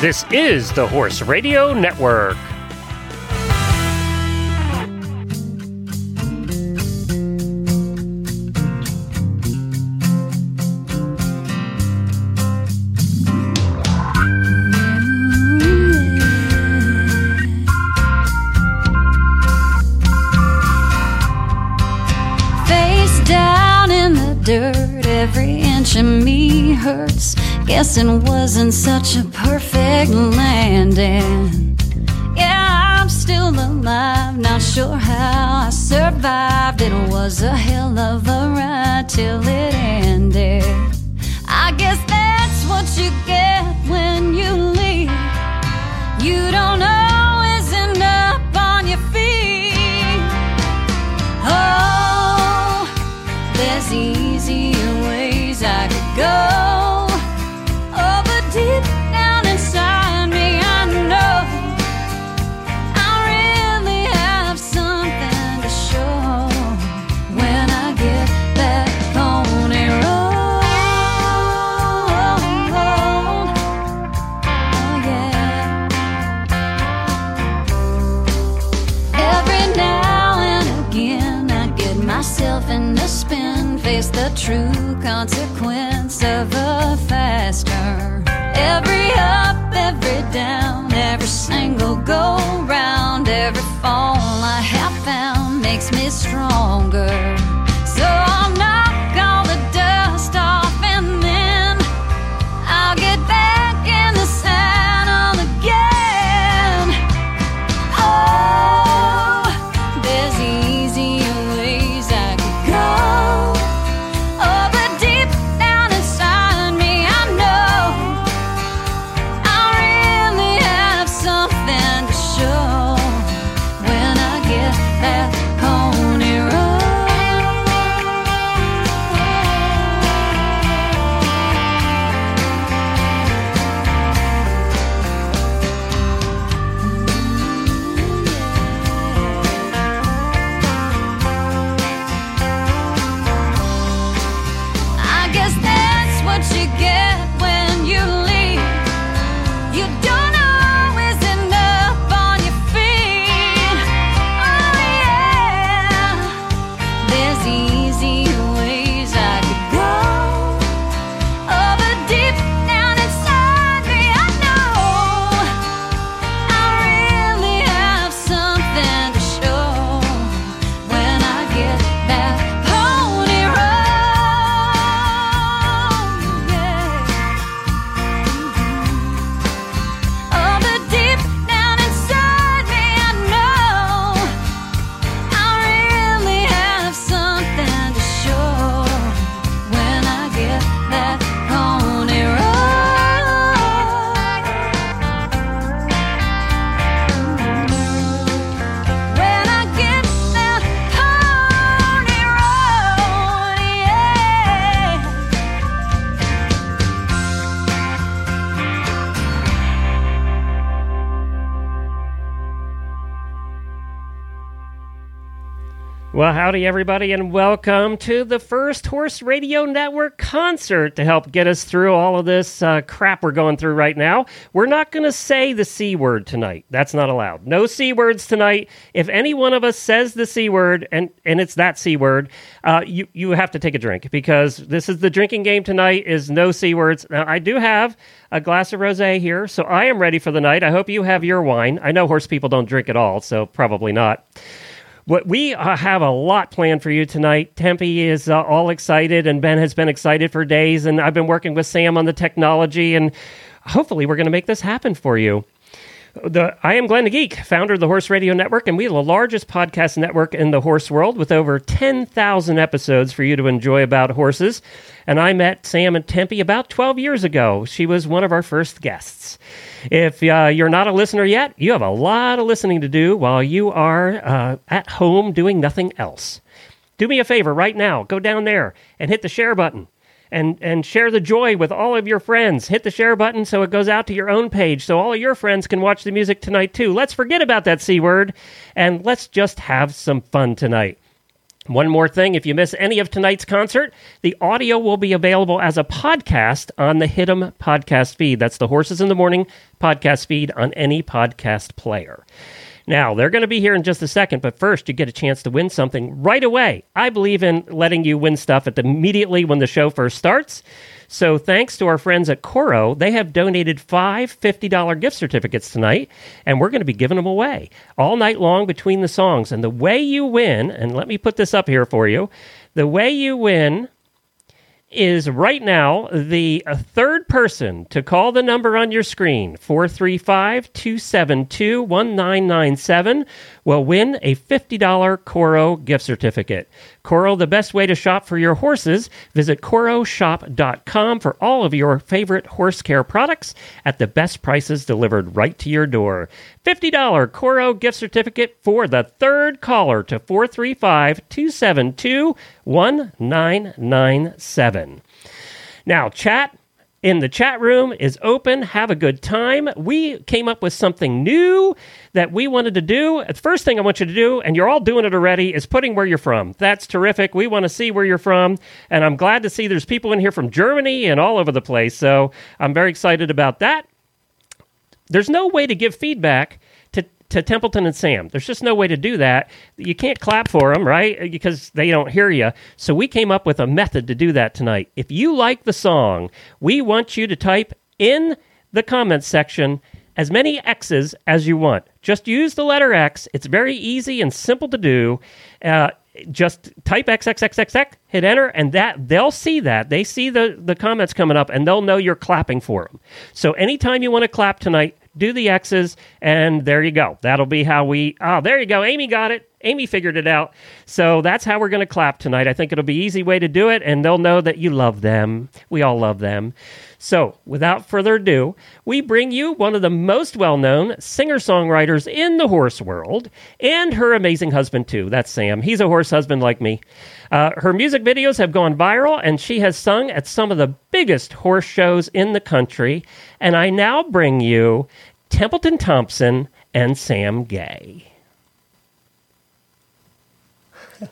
This is the Horse Radio Network. Face down in the dirt, every inch of me hurts. Guessing wasn't such a Well, howdy, everybody, and welcome to the first Horse Radio Network concert to help get us through all of this uh, crap we're going through right now. We're not going to say the C word tonight. That's not allowed. No C words tonight. If any one of us says the C word, and, and it's that C word, uh, you, you have to take a drink because this is the drinking game tonight is no C words. Now, I do have a glass of rosé here, so I am ready for the night. I hope you have your wine. I know horse people don't drink at all, so probably not. What we uh, have a lot planned for you tonight. Tempe is uh, all excited, and Ben has been excited for days. And I've been working with Sam on the technology, and hopefully, we're going to make this happen for you. The, I am Glenn the Geek, founder of the Horse Radio Network, and we are the largest podcast network in the horse world with over 10,000 episodes for you to enjoy about horses. And I met Sam and Tempe about 12 years ago. She was one of our first guests. If uh, you're not a listener yet, you have a lot of listening to do while you are uh, at home doing nothing else. Do me a favor right now, go down there and hit the share button and and share the joy with all of your friends. Hit the share button so it goes out to your own page so all of your friends can watch the music tonight too. Let's forget about that C word and let's just have some fun tonight. One more thing if you miss any of tonight's concert, the audio will be available as a podcast on the Hit'em podcast feed. That's the Horses in the Morning podcast feed on any podcast player. Now, they're going to be here in just a second, but first, you get a chance to win something right away. I believe in letting you win stuff at the, immediately when the show first starts. So, thanks to our friends at Corro, they have donated five $50 gift certificates tonight, and we're going to be giving them away all night long between the songs. And the way you win, and let me put this up here for you the way you win is right now the uh, third person to call the number on your screen 435 272 1997 will win a $50 Corro gift certificate. Corro, the best way to shop for your horses. Visit corroshop.com for all of your favorite horse care products at the best prices delivered right to your door. $50 Corro gift certificate for the third caller to 435 272 1997. Now, chat in the chat room is open. Have a good time. We came up with something new that we wanted to do. The first thing I want you to do, and you're all doing it already, is putting where you're from. That's terrific. We want to see where you're from. And I'm glad to see there's people in here from Germany and all over the place. So I'm very excited about that. There's no way to give feedback to, to Templeton and Sam. There's just no way to do that. You can't clap for them, right? Because they don't hear you. So we came up with a method to do that tonight. If you like the song, we want you to type in the comments section as many X's as you want. Just use the letter X. It's very easy and simple to do. Uh, just type XXXXX, hit enter, and that they'll see that. They see the, the comments coming up and they'll know you're clapping for them. So anytime you want to clap tonight, do the X's, and there you go. That'll be how we. Oh, there you go. Amy got it. Amy figured it out. So that's how we're going to clap tonight. I think it'll be easy way to do it, and they'll know that you love them. We all love them. So, without further ado, we bring you one of the most well known singer songwriters in the horse world and her amazing husband, too. That's Sam. He's a horse husband like me. Uh, her music videos have gone viral, and she has sung at some of the biggest horse shows in the country. And I now bring you Templeton Thompson and Sam Gay. Man,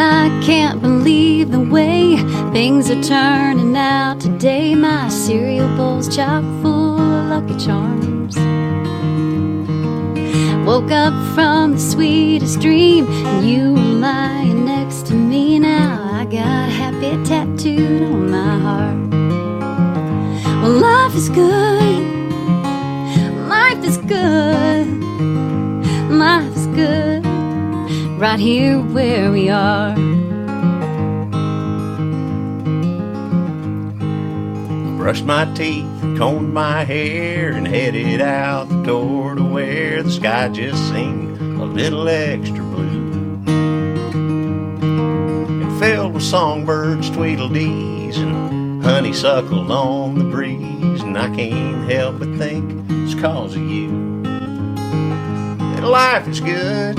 I can't believe the way things are turning out today. My cereal bowl's chock full of Lucky Charms. Woke up from the sweetest dream, and you were lying I got happy tattooed on my heart. Well, life is good. Life is good. Life is good. Right here where we are. Brushed my teeth, combed my hair, and headed out the door to where the sky just seemed a little extra filled with songbirds, tweedledees, and honeysuckle on the breeze. And I can't help but think it's cause of you. That life is good.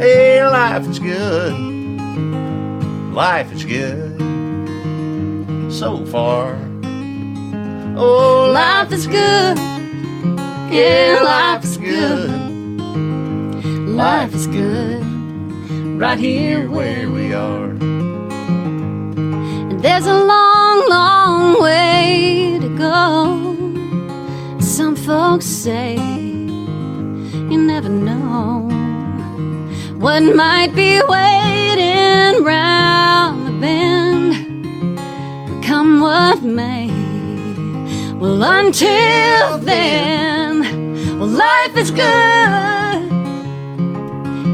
Hey, life is good. Life is good so far. Oh, Life is good. Yeah, life is good. Life is good. Right here where we are. And there's a long, long way to go. Some folks say you never know what might be waiting round the bend. Come what may. Well, until then, well, life is good.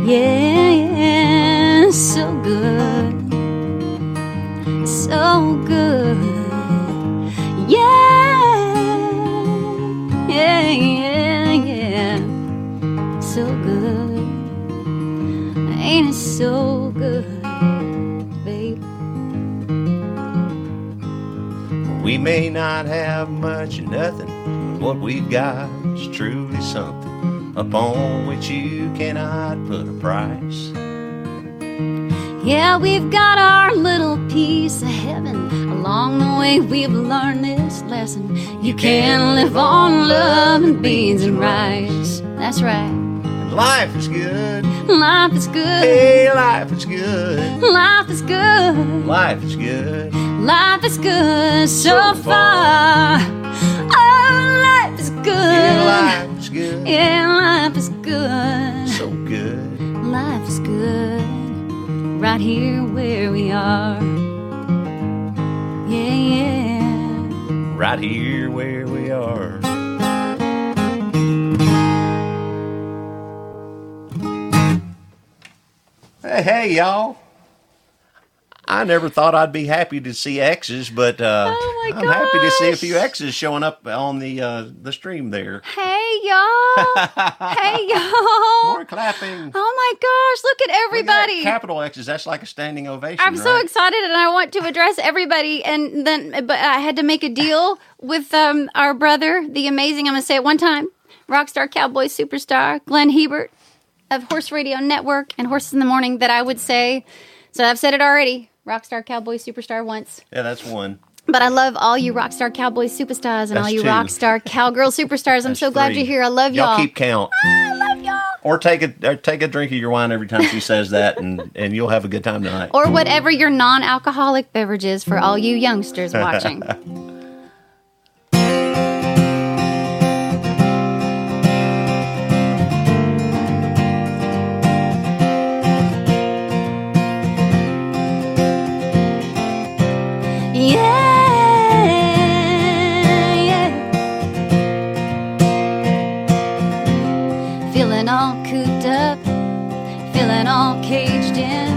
Yeah, so good so good. Yeah, yeah, yeah, yeah. So good. Ain't it so good, babe? We may not have much or nothing, but what we've got is truly something upon which you cannot put a price. Yeah, we've got our little piece of heaven. Along the way, we've learned this lesson. You can live on love and beans and rice. That's right. Life is good. Life is good. Hey, life is good. Life is good. Life is good. Life is good so So far. Good. Yeah, life is good. Yeah, life is good. So good. Life is good. Right here where we are. Yeah, yeah. Right here where we are. Hey, hey, y'all. I never thought I'd be happy to see X's, but uh, Oh I'm happy to see a few X's showing up on the uh, the stream there. Hey, y'all. hey, y'all. More clapping. Oh my gosh, look at Look at that everybody. Capital X's. That's like a standing ovation. I'm so excited and I want to address everybody and then but I had to make a deal with um, our brother, the amazing, I'm going to say it one time, rockstar cowboy superstar Glenn Hebert of Horse Radio Network and Horses in the Morning that I would say so I've said it already, rockstar cowboy superstar once. Yeah, that's one. But I love all you rockstar cowboy superstars and all you two. rockstar cowgirl superstars. I'm That's so glad three. you're here. I love Y'all y'all. keep count. Ah, I love y'all. Or take a or take a drink of your wine every time she says that, and and you'll have a good time tonight. Or whatever your non-alcoholic beverage is for all you youngsters watching. all cooped up, feeling all caged in.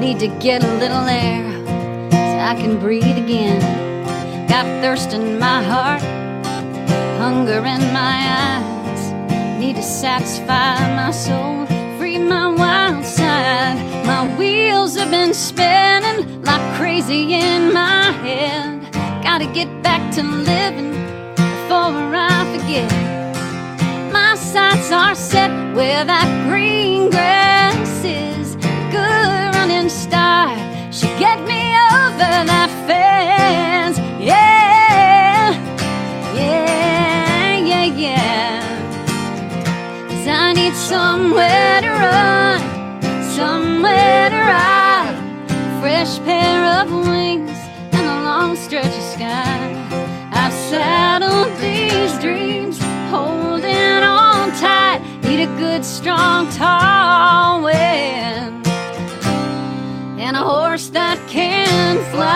Need to get a little air so I can breathe again. Got thirst in my heart, hunger in my eyes. Need to satisfy my soul, free my wild side. My wheels have been spinning like crazy in my head. Gotta get back to living before I forget. My sights are set where that green grass is. Good running start should get me over that fence. Yeah, yeah, yeah, yeah. 'Cause I need somewhere to run, somewhere to ride. Fresh pair of wings and a long stretch of sky. I've saddled these dreams, holding on tight. Need a good, strong, tall wind and a horse that can fly.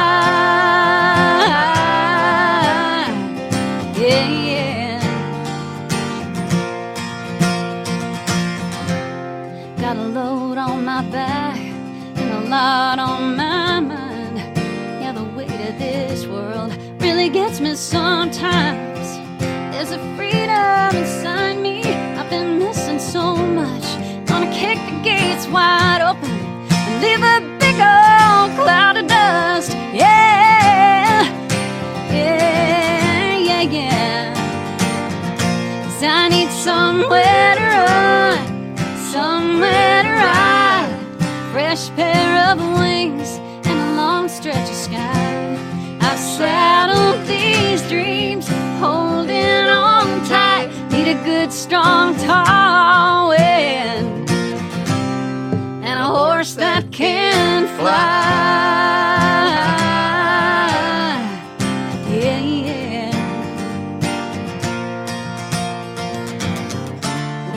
Yeah, yeah. Got a load on my back and a lot on my mind. Yeah, the weight of this world really gets me sometimes. There's a freedom inside me I've been missing so much. Gonna kick the gates wide open and leave a big old cloud of dust. Yeah, yeah, yeah, yeah. 'Cause I need somewhere to run, somewhere to ride. Fresh pair of wings and a long stretch of sky. I've saddled these dreams, holding on tight. Need a good, strong, tall wind and a horse that can fly. Yeah, yeah.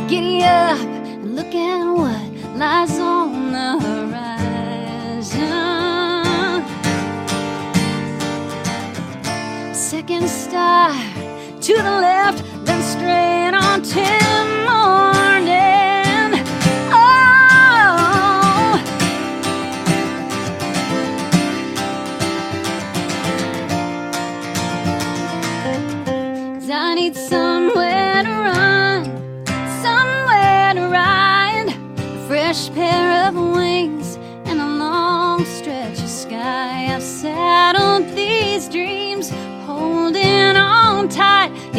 Giddy up and look at what lies on the horizon. Second star to the left, then straight on 10.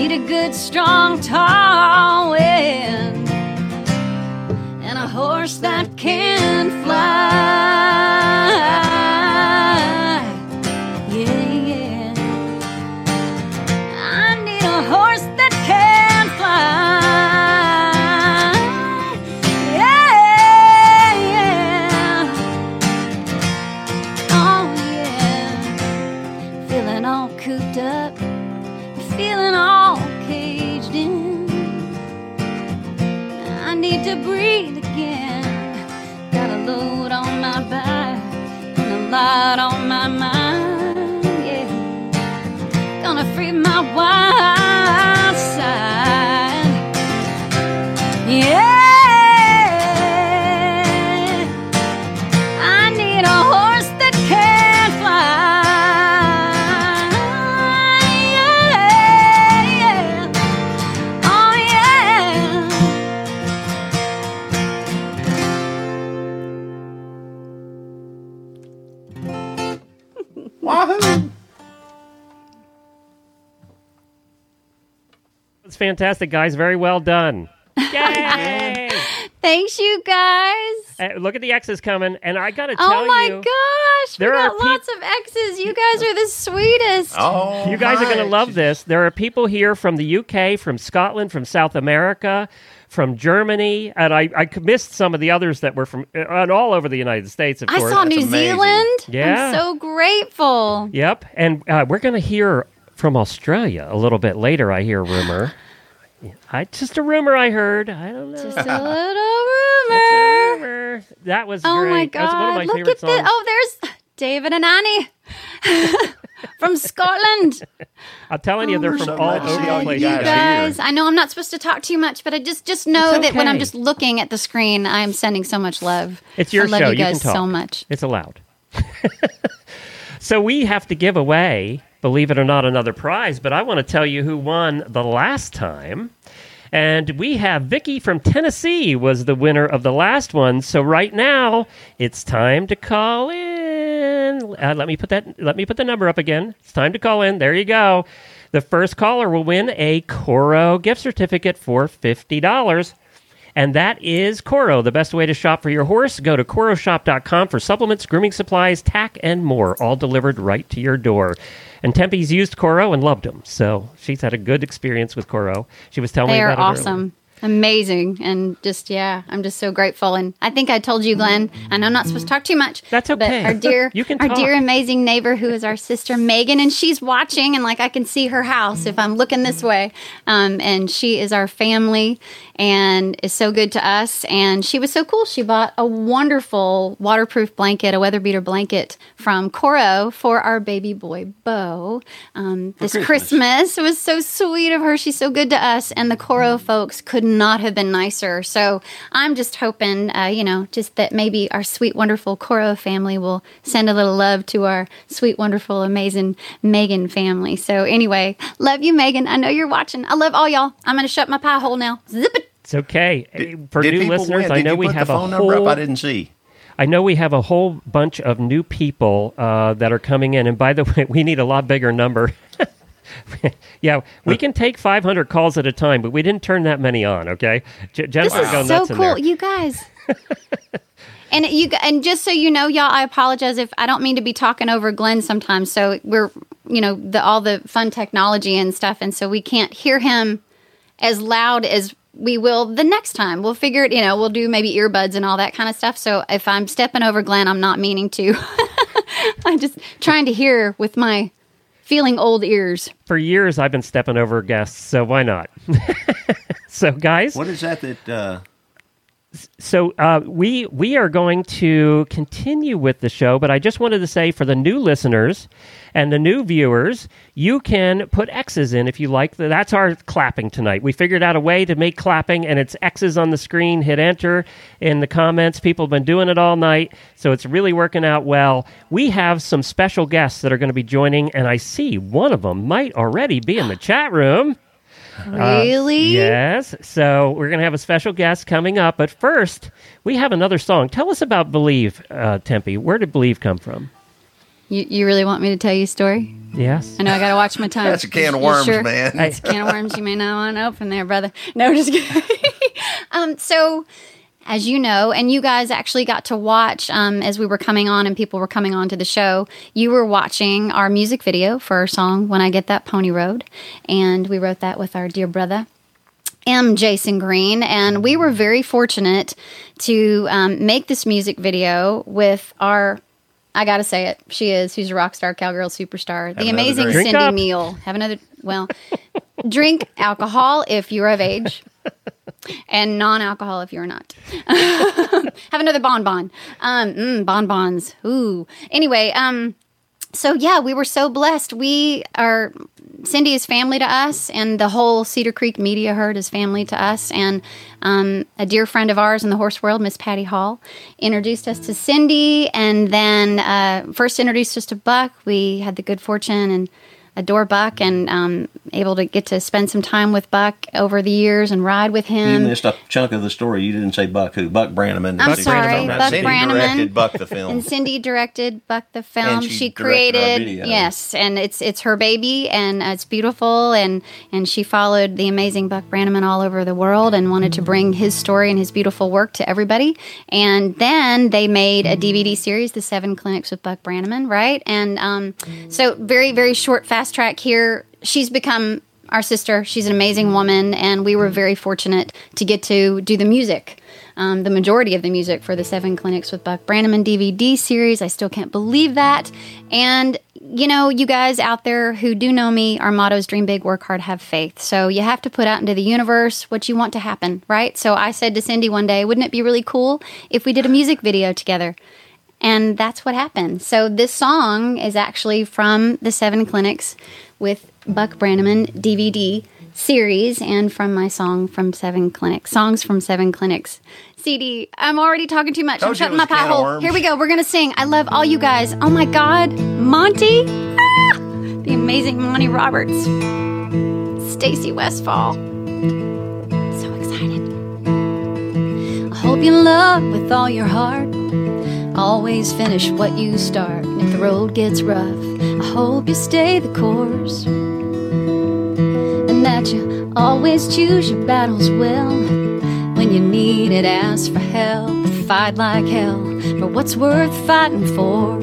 Need a good, strong, tall wind and a horse that can fly. Fantastic, guys. Very well done. Yay! Thanks, you guys. Uh, look at the X's coming, and I got to tell you. Oh my you, gosh, there we are got peop- lots of X's. You guys are the sweetest. Oh, you guys are going to love this. There are people here from the UK, from Scotland, from South America, from Germany, and I, I missed some of the others that were from uh, and all over the United States. Of I course. saw New amazing. Zealand. Yeah. I'm so grateful. Yep, and uh, we're going to hear from Australia a little bit later. I hear rumor. I just a rumor I heard. I don't know. Just a little It's a rumor. rumor. That was Oh great. my That's one of god! my Look at oh, songs. this. Oh, there's David and Annie from Scotland. I'm telling you, Oh they're my from So all over the place. You guys guys. I know I'm not supposed to talk too much, but I just just know It's that when I'm just looking at the screen, I'm sending so much love. It's your I love show. you You guys can talk. so much. It's allowed. so we have to give away, believe it or not, another prize. But I want to tell you who won the last time. And we have Vicky from Tennessee was the winner of the last one. So right now it's time to call in. Uh, let me put that. Let me put the number up again. It's time to call in. There you go. The first caller will win a Corro gift certificate for fifty dollars. And that is Corro, the best way to shop for your horse. Go to corroshop.com for supplements, grooming supplies, tack, and more, all delivered right to your door. And Tempe's used Corro and loved them. So she's had a good experience with Corro. She was telling They me are about it earlier. Amazing. And just, yeah, I'm just so grateful. And I think I told you, Glenn, I know I'm not supposed to talk too much. That's okay. But our dear, You can our talk. dear amazing neighbor who is our sister Megan, and she's watching, and like I can see her house if I'm looking this way. Um, and she is our family and is so good to us. And she was so cool. She bought a wonderful waterproof blanket, a weather beater blanket from Corro for our baby boy Bo um, this Christmas. Christmas. It was so sweet of her. She's so good to us, and the Corro folks could not have been nicer. So I'm just hoping, uh, you know, just that maybe our sweet, wonderful Corro family will send a little love to our sweet, wonderful, amazing Megan family. So anyway, love you, Megan. I know you're watching. I love all y'all. I'm gonna shut my pie hole now. Zip it. It's okay. Did, For did new listeners. I know we have a whole. up? I didn't see. I know we have a whole bunch of new people uh, that are coming in, and by the way, we need a lot bigger number. yeah, we can take 500 calls at a time, but we didn't turn that many on. Okay, J- Jen's This is go so nuts in cool, there. you guys. and you and just so you know, y'all, I apologize if I don't mean to be talking over Glenn sometimes. So we're you know the all the fun technology and stuff, and so we can't hear him as loud as we will the next time. We'll figure it. You know, we'll do maybe earbuds and all that kind of stuff. So if I'm stepping over Glenn, I'm not meaning to. I'm just trying to hear with my feeling old ears. For years, I've been stepping over guests, so why not? so, guys, What is that that uh, so uh, we we are going to continue with the show, but I just wanted to say for the new listeners and the new viewers, you can put X's in if you like. That's our clapping tonight. We figured out a way to make clapping, and it's X's on the screen. Hit enter in the comments. People have been doing it all night, so it's really working out well. We have some special guests that are going to be joining, and I see one of them might already be in the chat room. Really? Yes. So we're going to have a special guest coming up. But first, we have another song. Tell us about Believe, uh, Tempe. Where did Believe come from? You, you really want me to tell you a story? Yes. I know I got to watch my time. That's a can of worms, sure? man. That's a can of worms you may not want to open there, brother. No, just kidding. um, so as you know, and you guys actually got to watch um, as we were coming on and people were coming on to the show. You were watching our music video for our song "When I Get That Pony Road," and we wrote that with our dear brother. M. Jason Green, and we were very fortunate to um, make this music video with our. I gotta say it. She is. Who's a rock star, cowgirl superstar, the amazing Cindy. Meehl. Have another. Well, drink alcohol if you're of age, and non-alcohol if you're not. Have another bonbon. Um, mm, bonbons. Ooh. Anyway, um, so yeah, we were so blessed. We are Cindy is family to us, and the whole Cedar Creek media herd is family to us. And um, a dear friend of ours in the horse world, Miss Patty Hall, introduced us to Cindy, and then uh, first introduced us to Buck. We had the good fortune and adore Buck, and um, able to get to spend some time with Buck over the years and ride with him. You missed a chunk of the story. You didn't say Buck who? Buck Brannaman. I'm Buck sorry. Buck Cindy Brannaman. directed Buck the film. And Cindy directed Buck the film. And she she created video. yes, and it's it's her baby, and uh, it's beautiful, and and she followed the amazing Buck Brannaman all over the world, and wanted to bring his story and his beautiful work to everybody. And then they made a DVD series, The Seven Clinics with Buck Brannaman, right? And um, so very very short fast track here. She's become our sister. She's an amazing woman, and we were very fortunate to get to do the music, um, the majority of the music for the Seven Clinics with Buck Brannaman DVD series. I still can't believe that. And, you know, you guys out there who do know me, our motto is dream big, work hard, have faith. So you have to put out into the universe what you want to happen, right? So I said to Cindy one day, wouldn't it be really cool if we did a music video together? And that's what happened. So this song is actually from the Seven Clinics with Buck Brannaman DVD series and from my song from Seven Clinics, songs from Seven Clinics CD. I'm already talking too much. I'm Told it shutting my pie hole. Here we go. We're gonna sing. I love all you guys. Oh my God, Monty, Ah! the amazing Monty Roberts, Stacy Westfall. So excited. I hope you love with all your heart. Always finish what you start. If the road gets rough, I hope you stay the course. And that you always choose your battles well. When you need it, ask for help. Fight like hell for what's worth fighting for.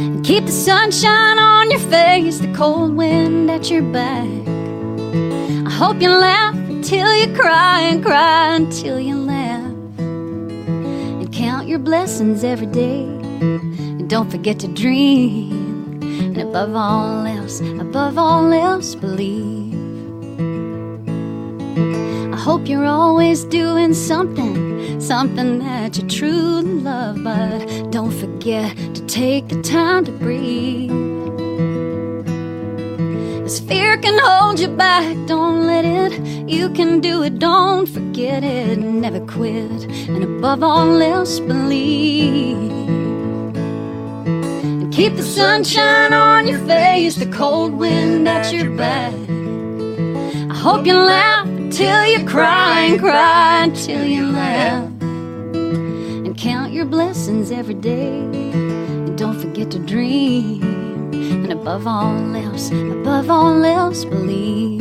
And keep the sunshine on your face, the cold wind at your back. I hope you laugh until you cry and cry until you count your blessings every day. And don't forget to dream. And above all else, above all else, believe. I hope you're always doing something, something that you truly love. But don't forget to take the time to breathe. Cause fear can hold you back, don't let it. You can do it, don't forget it. Never quit, and above all else, believe. And keep the sunshine on your face, the cold wind at your back. I hope you laugh till you cry and cry till you laugh. And count your blessings every day. And don't forget to dream. And above all else, above all else, believe.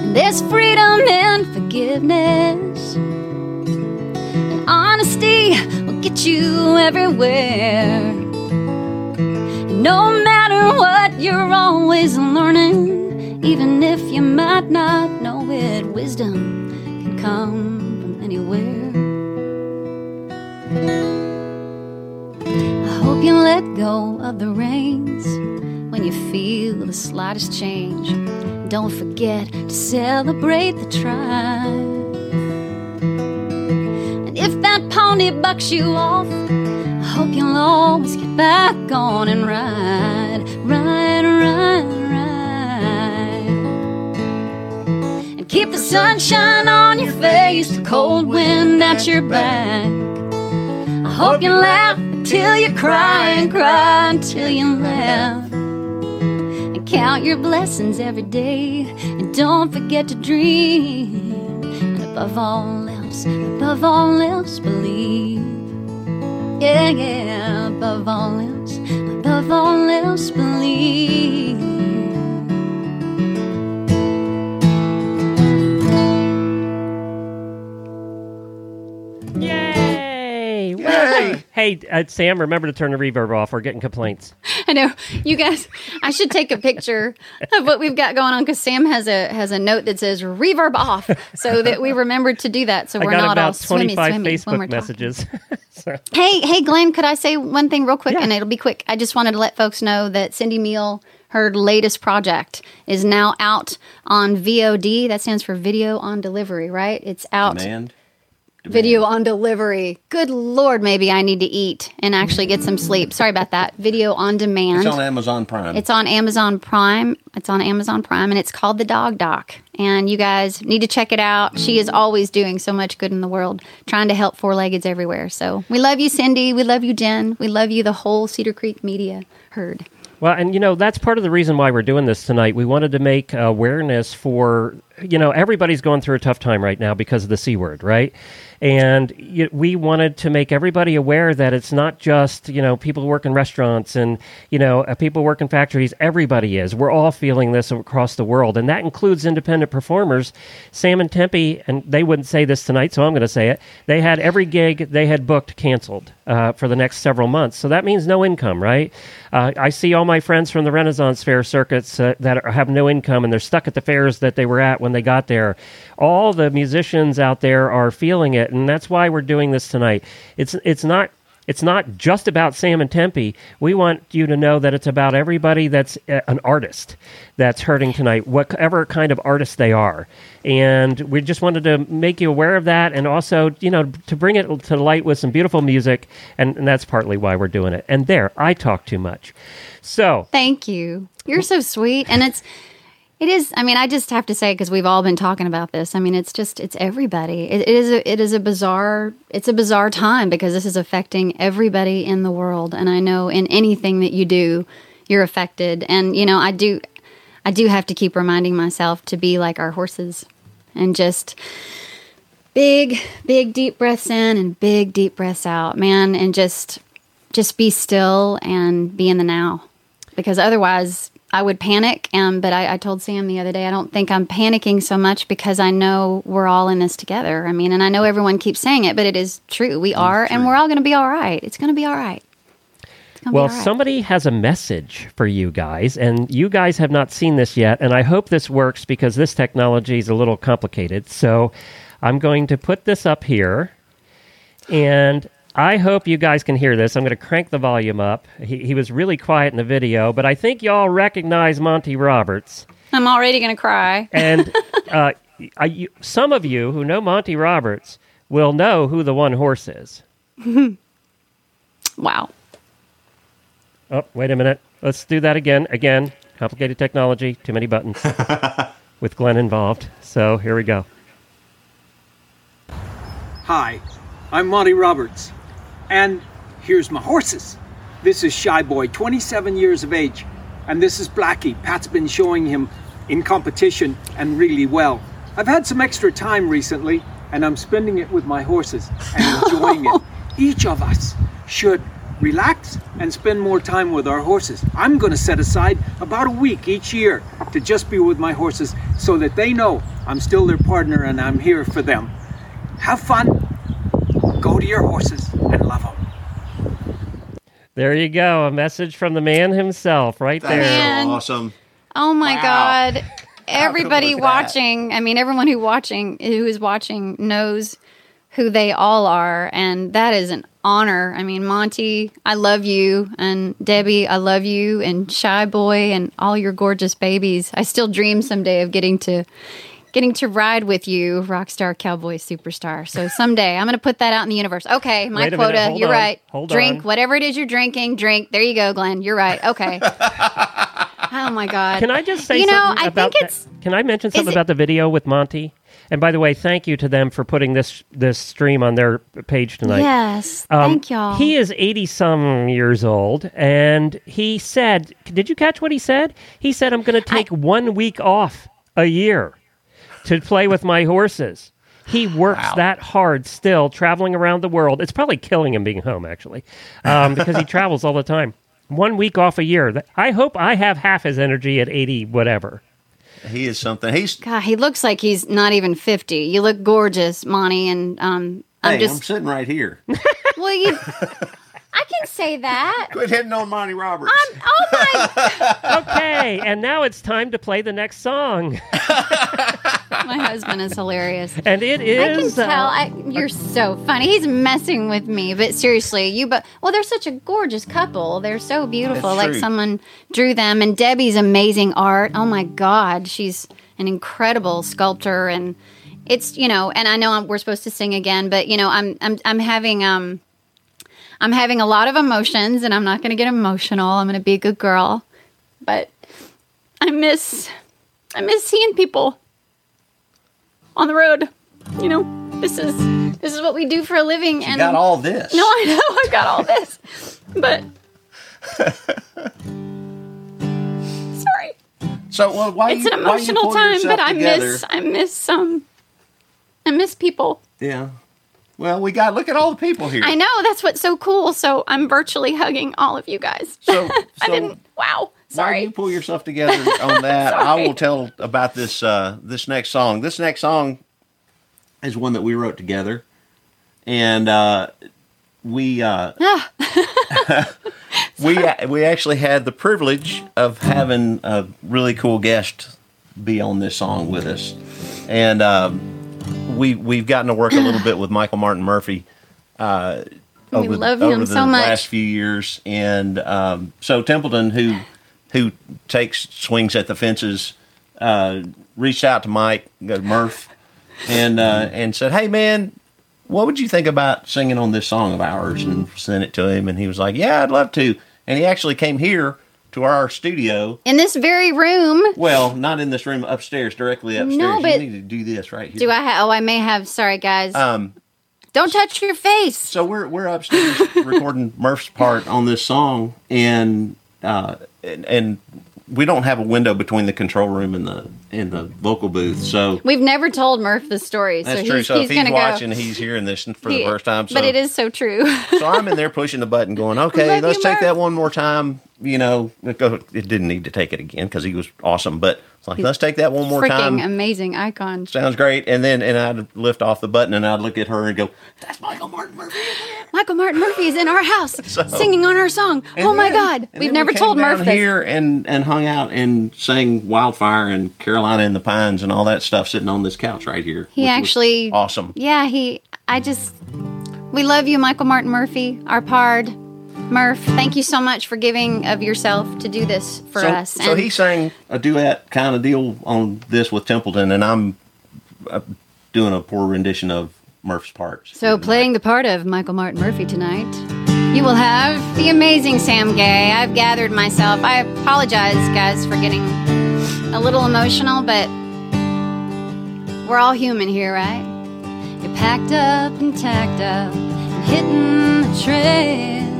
And there's freedom in forgiveness. And honesty will get you everywhere. And no matter what, you're always learning. Even if you might not know it, wisdom can come from anywhere. I hope you let go of the reins when you feel the slightest change. Don't forget to celebrate the try. And if that pony bucks you off, I hope you'll always get back on and ride, ride, ride, ride. And keep the sunshine on your face, the cold wind at your back. Hope you laugh until you cry and cry until you laugh. And count your blessings every day. And don't forget to dream. And above all else, above all else, believe. Yeah, yeah, above all else, above all else, believe. Hey, uh, Sam, remember to turn the reverb off. We're getting complaints. I know you guys. I should take a picture of what we've got going on because Sam has a has a note that says reverb off, so that we remembered to do that. So we're got not all about swimmy, 25 swimmy when we're Facebook messages. So- Hey, hey, Glenn, could I say one thing real quick? Yeah. And it'll be quick. I just wanted to let folks know that Cindy Meehl, her latest project, is now out on VOD. That stands for Video on Delivery, right? It's out. Demand. Video on delivery. Good lord, maybe I need to eat and actually get some sleep. Sorry about that. Video on demand. It's on Amazon Prime. It's on Amazon Prime. It's on Amazon Prime and it's called The Dog Doc. And you guys need to check it out. She is always doing so much good in the world, trying to help four leggeds everywhere. So we love you, Cindy. We love you, Jen. We love you, the whole Cedar Creek media herd. Well, and you know that's part of the reason why we're doing this tonight. We wanted to make awareness for you know everybody's going through a tough time right now because of the c word, right? And we wanted to make everybody aware that it's not just you know people who work in restaurants and you know uh, people who work in factories. Everybody is. We're all feeling this across the world, and that includes independent performers. Sam and Tempe, and they wouldn't say this tonight, so I'm going to say it. They had every gig they had booked canceled uh, for the next several months. So that means no income, right? Uh, I see all my friends from the Renaissance Fair circuits uh, that are, have no income and they're stuck at the fairs that they were at when they got there. All the musicians out there are feeling it, and that's why we're doing this tonight. It's it's not it's not just about Sam and Tempe. We want you to know that it's about everybody that's uh, an artist that's hurting tonight, whatever kind of artist they are. And we just wanted to make you aware of that and also, you know, to bring it to light with some beautiful music. And, and that's partly why we're doing it. And there, I talk too much. So, Thank you. You're so sweet. And it's, it is, I mean, I just have to say, because we've all been talking about this. I mean, it's just, it's everybody. It, it is, a, it is a bizarre, it's a bizarre time because this is affecting everybody in the world. And I know in anything that you do, you're affected. And, you know, I do, I do have to keep reminding myself to be like our horses and just big, big deep breaths in and big deep breaths out, man. And just, just be still and be in the now because otherwise I would panic. Um, but I, I told Sam the other day, I don't think I'm panicking so much because I know we're all in this together. I mean, and I know everyone keeps saying it, but it is true. We are, and we're all going to be all right. It's going to be all right. Well, right. somebody has a message for you guys, and you guys have not seen this yet. And I hope this works because this technology is a little complicated. So I'm going to put this up here, and I hope you guys can hear this. I'm going to crank the volume up. He, he was really quiet in the video, but I think y'all recognize Monty Roberts. I'm already going to cry. And uh, I, you, some of you who know Monty Roberts will know who the one horse is. Wow. Oh, wait a minute. Let's do that again. Again, complicated technology, too many buttons with Glenn involved. So here we go. Hi, I'm Monty Roberts, and here's my horses. This is Shy Boy, 27 years of age, and this is Blackie. Pat's been showing him in competition and really well. I've had some extra time recently, and I'm spending it with my horses and enjoying it. Each of us should relax and spend more time with our horses. I'm going to set aside about a week each year to just be with my horses so that they know I'm still their partner and I'm here for them. Have fun. Go to your horses and love them. There you go. A message from the man himself right That's there. Man. awesome. Oh my Wow. God. Everybody look that. watching, I mean, everyone who watching who is watching knows who they all are, and that is an honor. I mean, Monty, I love you, and Debbie, I love you, and Shy Boy, and all your gorgeous babies. I still dream someday of getting to getting to ride with you, rock star, cowboy superstar. So someday I'm going to put that out in the universe. Okay, my Wait quota. You're on, right. hold drink on. whatever it is you're drinking. Drink. There you go, Glenn. You're right. Okay. oh my God. Can I just say You know, something I about think that? it's- Can I mention something it- about the video with Monty? And by the way, thank you to them for putting this this stream on their page tonight. Yes. Um, thank y'all. He is 80 some years old, and he said, Did you catch what he said? He said, I'm going to take one week off a year to play with my horses. He works that hard still, traveling around the world. It's probably killing him being home, actually, um, because he travels all the time. One week off a year. I hope I have half his energy at 80, whatever. He is something. He's. God, he looks like he's not even 50. You look gorgeous, Monty, and um, I'm Hey, I'm just sitting right here. well, you I can say that. Quit hitting on Monty Roberts. I'm, oh my! Okay, and now it's time to play the next song. My husband is hilarious. And it is. I can is. uh, tell. I, you're so funny. He's messing with me, but seriously, you. But well, they're such a gorgeous couple. They're so beautiful. That's like true. someone drew them. And Debbie's amazing art. Oh my God, she's an incredible sculptor. And it's you know. And I know I'm, we're supposed to sing again, but you know, I'm I'm I'm having um. I'm having a lot of emotions, and I'm not going to get emotional. I'm going to be a good girl, but I miss, I miss seeing people on the road. You know, this is this is what we do for a living. you and got all this. no, I know I've got all this, but sorry, So well, why it's you, an emotional time. But I together? miss I miss um I miss people. Yeah. Well, we got look at all the people here. I know that's what's so cool. So I'm virtually hugging all of you guys. So, I didn't. Wow. Why Sorry. you pull yourself together on that? I will tell about this uh, this next song. This next song is one that we wrote together, and uh, we uh, we we actually had the privilege of having a really cool guest be on this song with us, and um, we we've gotten to work a little bit with Michael Martin Murphey. Uh, We over, love him the so much. last few years, and um, so Templeton, who who takes swings at the fences, uh, reached out to Mike uh, Murph, and uh, and said, "Hey man, what would you think about singing on this song of ours?" And sent it to him, and he was like, "Yeah, I'd love to." And he actually came here to our studio. In this very room. Well, not in this room, upstairs, directly upstairs. No, but- you need to do this right here. Do I have? Oh, I may have. Sorry, guys. Um, Don't touch your face. so we're we're upstairs recording Murph's part on this song, and uh, and, and we don't have a window between the control room and the and the vocal booth. So We've never told Murph the story, so that's he's, true. So he's if he's watching, go. he's hearing this for He- the first time. So but it is so true. so I'm in there pushing the button, going, "Okay, let's you, take Murph. that one more time." You know, it didn't need to take it again because he was awesome, but it's like, let's take that one more Freaking time. amazing icon. Sounds great. And then and I'd lift off the button and I'd look at her and go, "That's Michael Martin Murphey." Michael Martin Murphey is in our house singing on our song. And oh my God. We've never we told came Murph down this. here and and hung out and sang Wildfire and Carolina in the Pines and all that stuff sitting on this couch right here. He actually. awesome. Yeah, he. I just. We love you, Michael Martin Murphey, our pard. Murph, thank you so much for giving of yourself to do this for so, us. so And he sang a duet kind of deal on this with Templeton, and I'm uh, doing a poor rendition of Murph's parts. So, playing the part of Michael Martin Murphey tonight, you will have the amazing Sam Gay. I've gathered myself. I apologize, guys, for getting a little emotional, but we're all human here, right? You're packed up and tacked up and hitting the trail.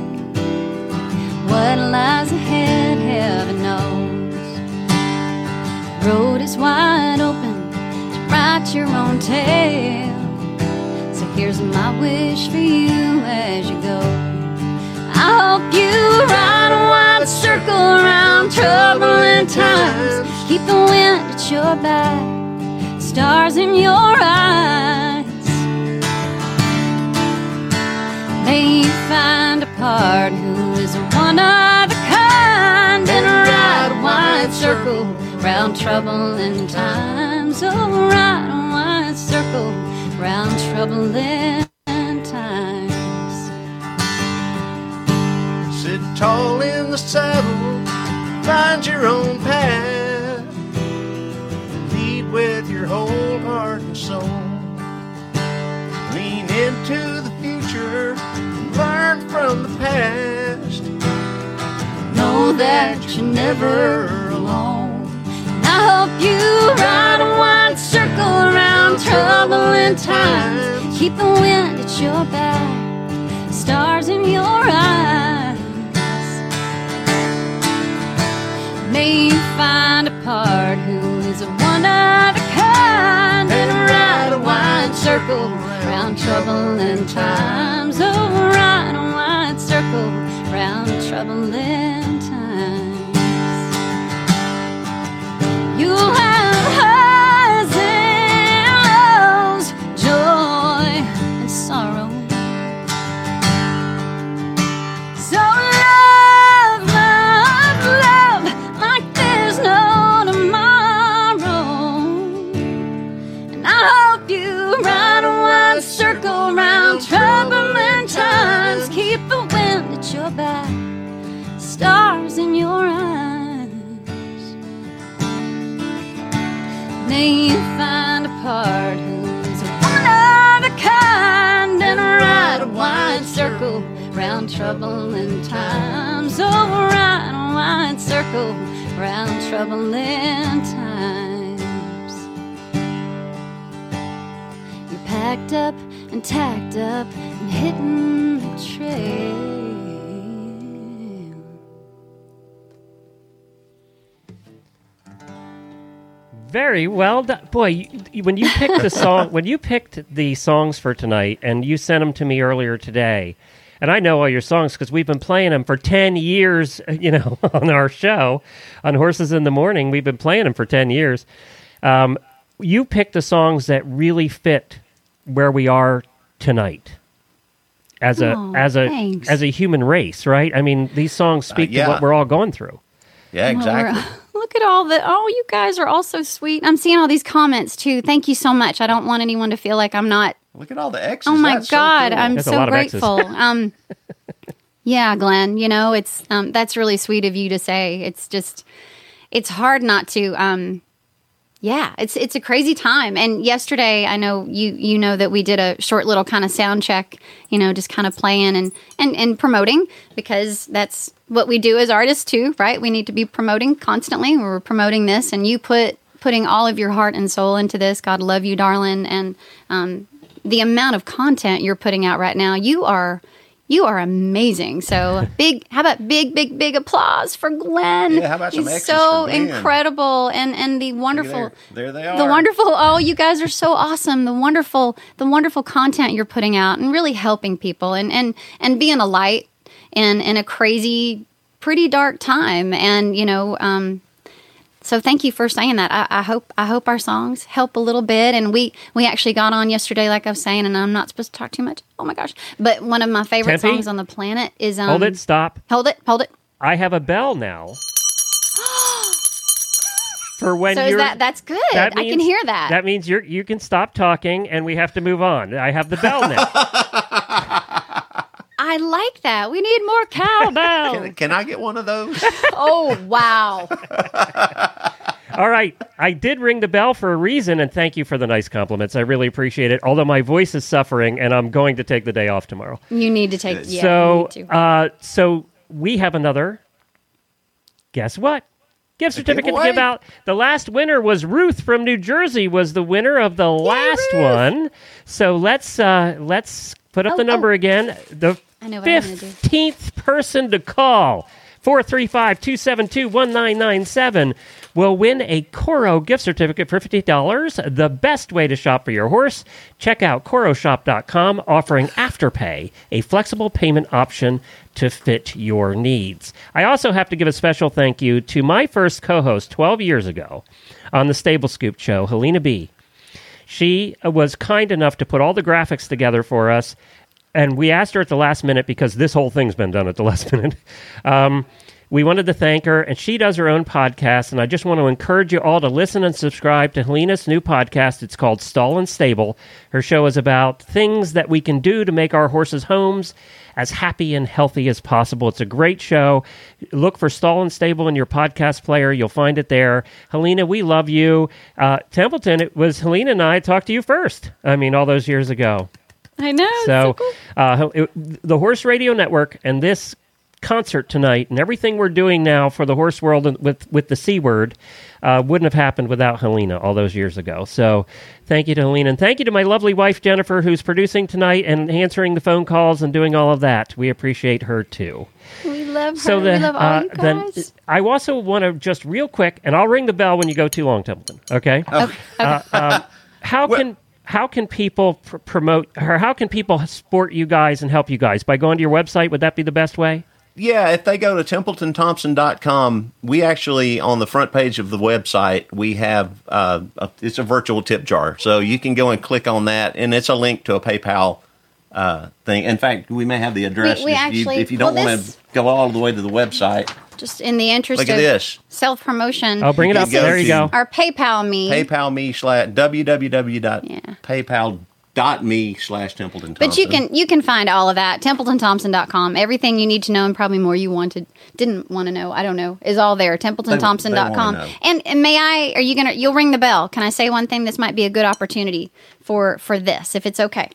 What lies ahead, heaven knows. Road is wide open to write your own tale. So here's my wish for you as you go. I hope you ride a wide circle around troubling times. Keep the wind at your back, stars in your eyes. May find a part who is one of a kind and ride a wide circle round troubling times. Oh, ride a wide circle round troubling times. Sit tall in the saddle, find your own path. Lead with your whole heart and soul. Lean into the future, learn from the past. know that you're never alone. I hope you ride a wide circle around troubling times. Keep the wind at your back, stars in your eyes. May you find a part who is a one of a kind and ride a wide circle around troubling times. Oh, ride a wide circle round troubling times. You'll have heart who's one of a kind and ride a wide circle round troubling times. Oh, ride a wide circle round troubling times. You're packed up and tacked up and hitting the trail. Very well done, boy. You, you- when you picked the song, when you picked the songs for tonight, and you sent them to me earlier today, and I know all your songs because we've been playing them for ten years. You know, on our show, on Horses in the Morning, we've been playing them for ten years. Um, you picked the songs that really fit where we are tonight. As a Oh, as a thanks. as a human race, right? I mean, these songs speak to yeah. what we're all going through. Yeah, exactly. Well, we're- Look at all the oh, you guys are all so sweet. I'm seeing all these comments too. Thank you so much. I don't want anyone to feel like I'm not. Look at all the X's. Oh my That's so God, cool. I'm That's so lot of X's. grateful. um, yeah, Glenn. You know, it's um, that's really sweet of you to say. It's just, it's hard not to. Um, yeah, it's it's a crazy time. And yesterday, I know you you know that we did a short little kind of sound check. You know, just kind of playing and and and promoting because that's what we do as artists too, right? We need to be promoting constantly. We're promoting this, and you put putting all of your heart and soul into this. God love you, darling, and um, the amount of content you're putting out right now, you are. You are amazing. So big. How about big, big, big applause for Glenn? Yeah, how about some He's X's so incredible, and and the wonderful There, there they are. the wonderful oh you guys are so awesome the wonderful the wonderful content you're putting out and really helping people and and and being a light in in a crazy pretty dark time and you know um so thank you for saying that. I, I hope I hope our songs help a little bit. And we we actually got on yesterday, like I was saying, and I'm not supposed to talk too much. Oh my gosh! But one of my favorite Tempe? songs on the planet is um, Hold it, stop. hold it, hold it. I have a bell now. For when so you're that that's good? that I can hear that. That means you're you can stop talking and we have to move on. I have the bell now. I like that. We need more cowbell. Can, can I get one of those? oh wow! All right. I did ring the bell for a reason and thank you for the nice compliments. I really appreciate it. Although my voice is suffering and I'm going to take the day off tomorrow. You need to take. Yeah, so you need to. uh so we have another guess what? Gift certificate to give out. The last winner was Ruth from New Jersey was the winner of the last one. So let's uh let's put up Oh, the number oh. again. The I know what I'm gonna do. 15th person to call 435-272-1997 will win a Corro gift certificate for $50. The best way to shop for your horse. Check out corroshop.com offering Afterpay, a flexible payment option to fit your needs. I also have to give a special thank you to my first co-host 12 years ago on the Stable Scoop show, Helena B. She was kind enough to put all the graphics together for us, and we asked her at the last minute because this whole thing's been done at the last minute. Um, we wanted to thank her, and she does her own podcast. And I just want to encourage you all to listen and subscribe to Helena's new podcast. It's called Stall and Stable. Her show is about things that we can do to make our horses' homes as happy and healthy as possible. It's a great show. Look for Stall and Stable in your podcast player. You'll find it there. Helena, we love you. Uh, Templeton, it was Helena and I talked to you first. I mean, all those years ago. I know. it's So, cool. uh, it- the Horse Radio Network and this concert tonight and everything we're doing now for the horse world with with the C word uh, wouldn't have happened without Helena all those years ago. So, thank you to Helena and thank you to my lovely wife Jennifer who's producing tonight and answering the phone calls and doing all of that. We appreciate her too. we love her. So the we love all uh, you then. I also want to just real quick and I'll ring the bell when you go too long, Templeton. Okay. Uh, um, how Well- can how can people pr- promote or how can people support you guys and help you guys by going to your website? Would that be the best way? Yeah, if they go to templetonthompson.com, we actually on the front page of the website we have uh, a, it's a virtual tip jar, so you can go and click on that, and it's a link to a PayPal uh, thing. In fact, we may have the address we if, actually- you, if you don't well, want to go all the way to the website. Just in the interest Look at of this. self promotion. Oh, bring it up. go There you to- go. Our PayPal me. PayPal me slash www.paypal dot me slash Templeton But you can you can find all of that TempletonThompson.com. Everything you need to know and probably more you wanted didn't want to know. I don't know is all there. They- they TempletonThompson.com. And, and may I? Are you gonna? You'll ring the bell. Can I say one thing? This might be a good opportunity for for this, if it's okay.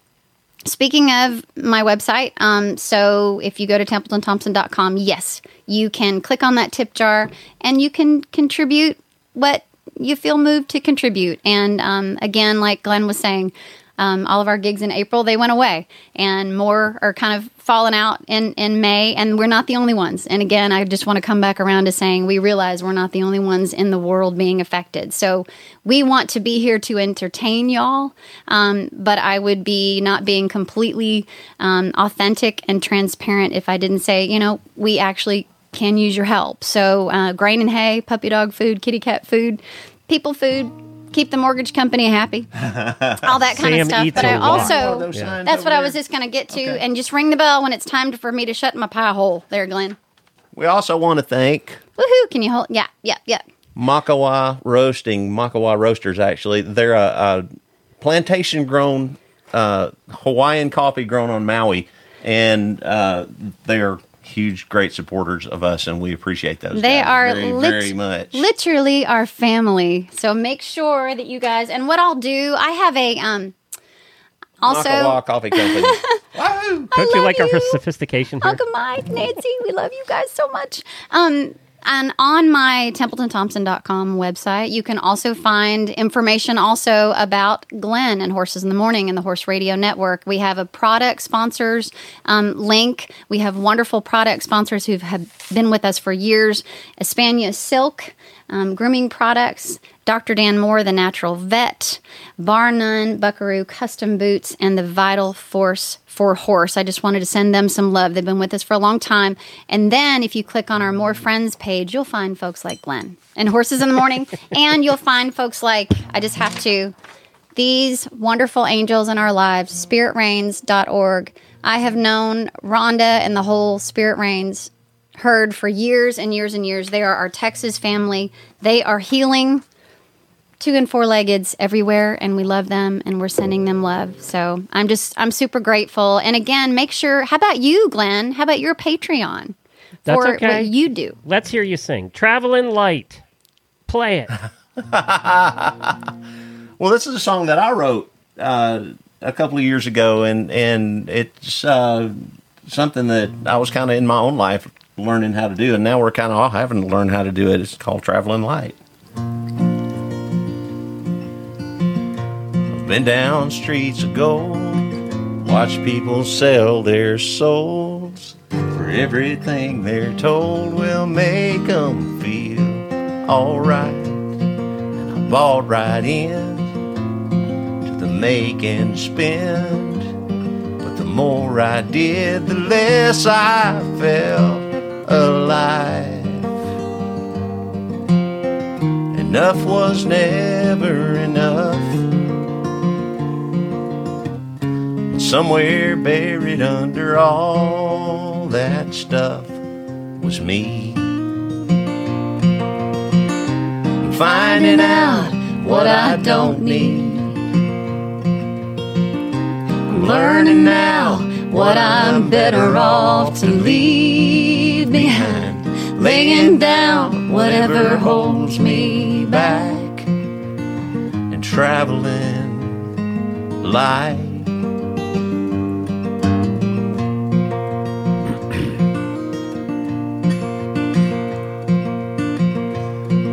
Speaking of my website, um, so if you go to TempletonThompson.com, yes, you can click on that tip jar and you can contribute what you feel moved to contribute. And um, again, like Glenn was saying, um, all of our gigs in April they went away, and more are kind of falling out in in May, and we're not the only ones. And again, I just want to come back around to saying we realize we're not the only ones in the world being affected. So we want to be here to entertain y'all, um, but I would be not being completely um, authentic and transparent if I didn't say, you know, we actually can use your help. So uh, grain and hay, puppy dog food, kitty cat food, people food. Keep the mortgage company happy, all that kind Sam of stuff. But a I lot. One of also, those signs that's over what I was just going to get to, Okay. and just ring the bell when it's time for me to shut my pie hole. There, Glenn. We also want to thank Woohoo! Can you hold? Yeah, yeah, yeah. Makawa Roasting, Makawa Roasters, actually. They're a, a plantation grown uh, Hawaiian coffee grown on Maui, and uh, they're huge, great supporters of us, and we appreciate those. They guys are very, lit- very much. literally our family. So make sure that you guys. And what I'll do, I have a um. Also, Makawa Coffee Company. Wahoo! Don't you love like our sophistication here? Uncle Mike, Nancy, we love you guys so much. Um, and on my TempletonThompson.com website, you can also find information also about Glenn and Horses in the Morning and the Horse Radio Network. We have a product sponsors um, link. We have wonderful product sponsors who have been with us for years. Espana Silk, um, grooming products, Dr. Dan Moore, the natural vet, Bar None, Buckaroo Custom Boots, and the Vital Force for Horse. I just wanted to send them some love. They've been with us for a long time. And then if you click on our More Friends page, you'll find folks like Glenn and Horses in the Morning. and you'll find folks like, I just have to, these wonderful angels in our lives, spiritreins.org. I have known Rhonda and the whole Spirit Reins herd for years and years and years. They are our Texas family. They are healing two and four leggeds everywhere and we love them and we're sending them love. So I'm just I'm super grateful. And again, make sure how about you, Glenn? How about your Patreon? That's for okay. what you do. Let's hear you sing. Traveling Light. Play it. Well, this is a song that I wrote uh, a couple of years ago, and and it's uh, something that I was kind of in my own life learning how to do, and now we're kind of all having to learn how to do it. It's called Traveling Light. I've been down streets of gold, watched people sell their souls for everything they're told will make them feel alright. And I bought right in to the make and spend. But the more I did, the less I felt alive. Enough was never enough. Somewhere buried under all that stuff was me. Finding out what I don't need. I'm learning now what I'm better off to leave behind. Laying down whatever holds me back and traveling light.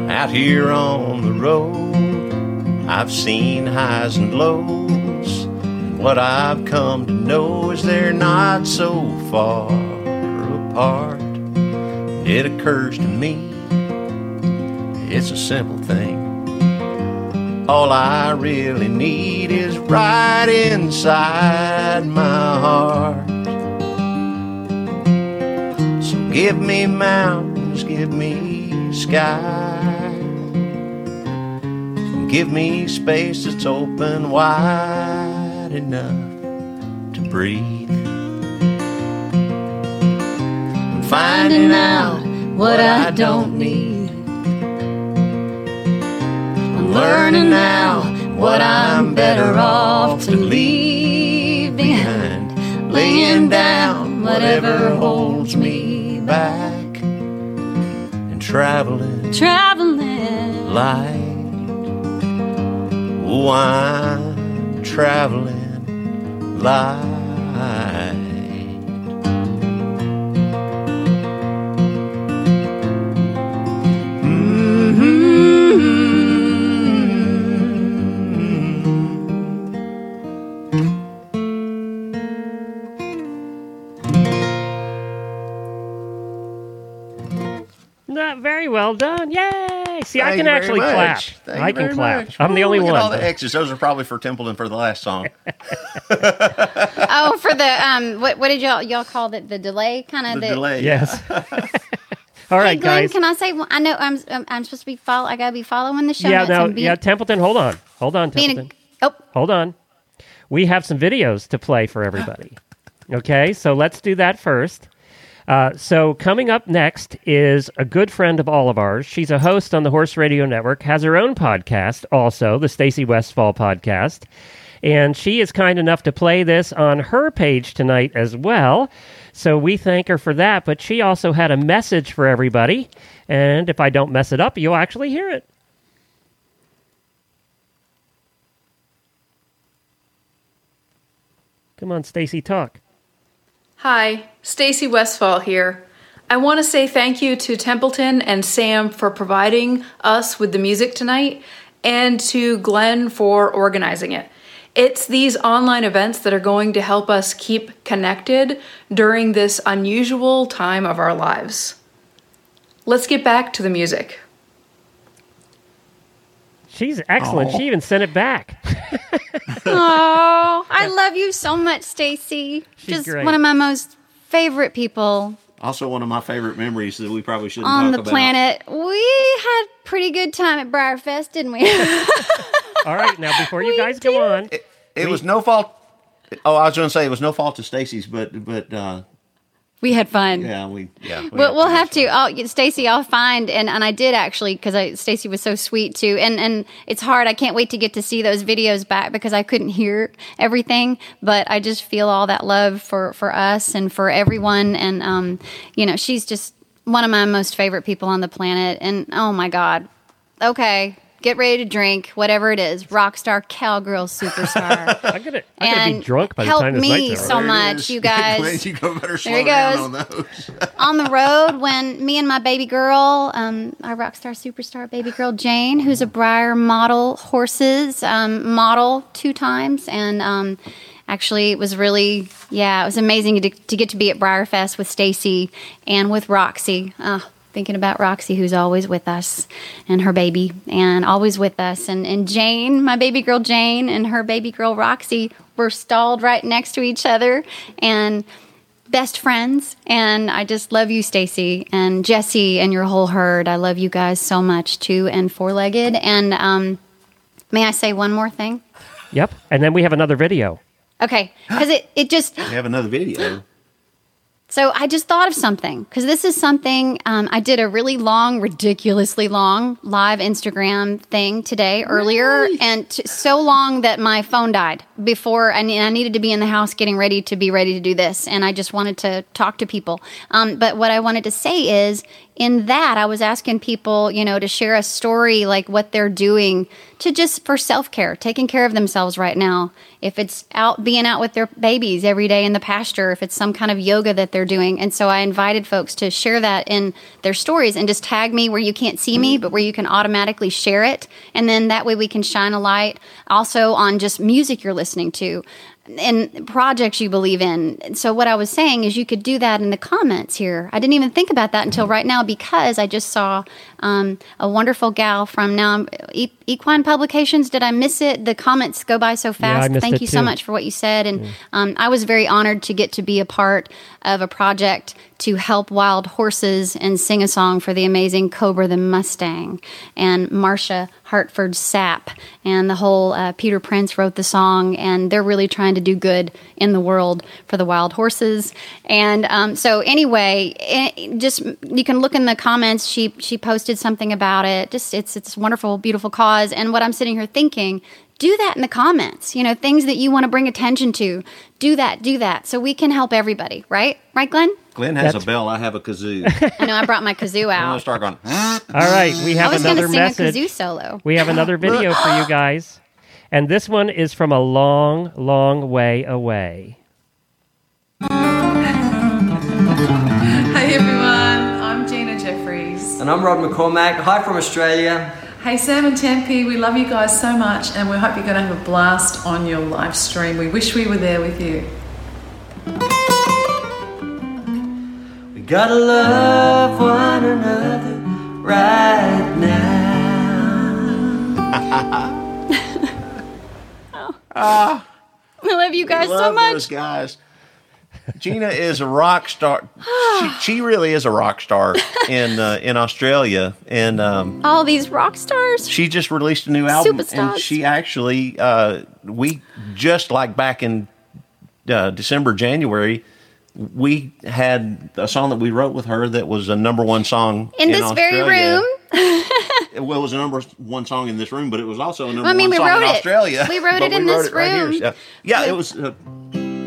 Out here on the road, I've seen highs and lows. What I've come to know is they're not so far apart. It occurs to me, it's a simple thing. All I really need is right inside my heart. So give me mountains, give me sky. Give me space that's open wide enough to breathe. I'm finding out what I don't need. I'm learning now what I'm better off to leave behind. laying down whatever holds me back and traveling Traveling. light. Oh, I'm traveling light. Not very well done. Yay! See, I can actually much. clap. Thank I can very clap. much. I'm the only look one. At all the X's. Those are probably for Templeton for the last song. Oh, for the um, what what did y'all y'all call it? The delay kind of the delay. yes. All right, Hey, Glenn, guys. can I say? I know I'm I'm, I'm supposed to be follow. I gotta be following the show Yeah, notes no, yeah, Templeton, hold on. Hold on, Templeton. a, oh, Hold on. We have some videos to play for everybody. okay, so let's do that first. Uh, so coming up next is a good friend of all of ours. She's a host on the Horse Radio Network, has her own podcast, also the Stacy Westfall podcast, and she is kind enough to play this on her page tonight as well. So we thank her for that. But she also had a message for everybody, and if I don't mess it up, you'll actually hear it. Come on, Stacy, talk. Hi, Stacy Westfall here. I want to say thank you to Templeton and Sam for providing us with the music tonight and to Glenn for organizing it. It's these online events that are going to help us keep connected during this unusual time of our lives. Let's get back to the music. She's excellent. She even sent it back. oh, I love you so much, Stacy. She's Just great. one of my most favorite people Also, one of my favorite memories that we probably shouldn't on talk the about. planet. We had pretty good time at BreyerFest, didn't we? All right, now before you We guys go on, It, it was no fault. Oh, I was going to say it was no fault of Stacy's, but but uh, we had fun. yeah, we yeah. we We'll, we'll have much to. I'll, Stacy, I'll find and, and I did actually because Stacy was so sweet too. And and it's hard. I can't wait to get to see those videos back because I couldn't hear everything. But I just feel all that love for for us and for everyone. And um, you know, she's just one of my most favorite people on the planet. And oh my God, okay. Get ready to drink, whatever it is. Rock star, cowgirl, superstar. I'm gonna, I'm gonna be drunk by the help time this me night's over. so There much, is. you guys. Glenn, you go better slow he down goes. on those. on the road when me and my baby girl, um, our rock star superstar baby girl Jane, who's a Breyer model horses um, model two times, and um, actually it was really yeah, it was amazing to, to get to be at BreyerFest with Stacy and with Roxy. Oh, thinking about Roxy, who's always with us, and her baby, and always with us, and and Jane, my baby girl Jane, and her baby girl Roxy were stalled right next to each other, and best friends. And i just love you stacy and jesse and your whole herd. I love you guys so much two and four legged and um, may i say one more thing? Yep, and then we have another video. okay. Because it, it just We have another video. So I just thought of something because this is something um, I did a really long, ridiculously long live Instagram thing today earlier, and t- so long that my phone died before I, ne- I needed to be in the house getting ready to be ready to do this, and I just wanted to talk to people. Um, but what I wanted to say is, in that I was asking people, you know, to share a story like what they're doing to just for self care, taking care of themselves right now. If it's out being out with their babies every day in the pasture, if it's some kind of yoga that they're doing. And so I invited folks to share that in their stories and just tag me where you can't see me, but where you can automatically share it. And then that way we can shine a light also on just music you're listening to and projects you believe in. So what I was saying is you could do that in the comments here. I didn't even think about that until right now because I just saw um, a wonderful gal from now Equine Publications. Did I miss it? The comments go by so fast. missed Thank it you so much for what you said, and um, I was very honored to get to be a part of a project to help wild horses and sing a song for the amazing Cobra the Mustang and Marcia Hartford Sap and the whole uh, Peter Prince wrote the song and they're really trying to do good in the world for the wild horses. And um, so anyway eh, just you can look in the comments. She she posted something about it. Just it's it's wonderful beautiful cause and what I'm sitting here thinking do that in the comments. You know, things that you want to bring attention to. Do that, do that. So we can help everybody, right? Right, Glenn? Glenn has That's- a bell. I have a kazoo. I know I brought my kazoo out. I'm gonna start going. All right, we I have was going another to sing message. a kazoo solo. We have another video for you guys. And this one is from a long, long way away. Hey everyone, I'm Gina Jeffreys. And I'm Rod McCormack. Hi from Australia. Hey Sam and Tempe, we love you guys so much and we hope you're going to have a blast on your live stream. We wish we were there with you. We gotta love one another right now. Oh. Ah. I love you guys so Love much. those guys. Gina is a rock star. she, she really is a rock star in uh, in Australia, and um, All these rock stars. she just released a new album. Superstars. And she actually, uh, we just like back in uh, December, January, we had a song that we wrote with her that was a number one song In this very Australia. room. Well, it was a number one song in this room, but it was also a number I mean, one we song wrote in it. Australia. We wrote But it in this right here. room. Yeah, yeah it was. Uh,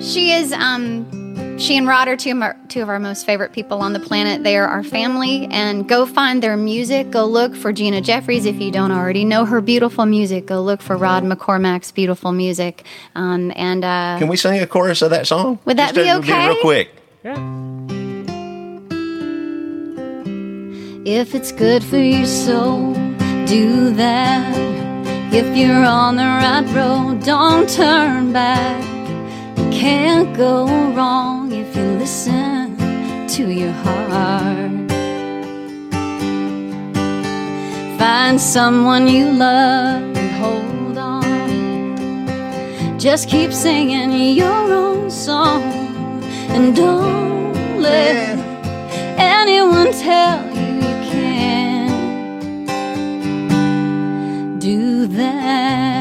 She is um she and Rod are two of, our, two of our most favorite people on the planet. They are our family and go find their music. Go look for Gina Jeffreys if you don't already know her beautiful music. Go look for Rod McCormack's beautiful music. Um, and uh, Can we sing a chorus of that song? Would that Just be to- we'll get it okay? Real quick. Yeah. If it's good for your soul, do that. If you're on the right road, don't turn back. Can't go wrong if you listen to your heart. Find someone you love and hold on. Just keep singing your own song and don't let anyone tell you you can't do that.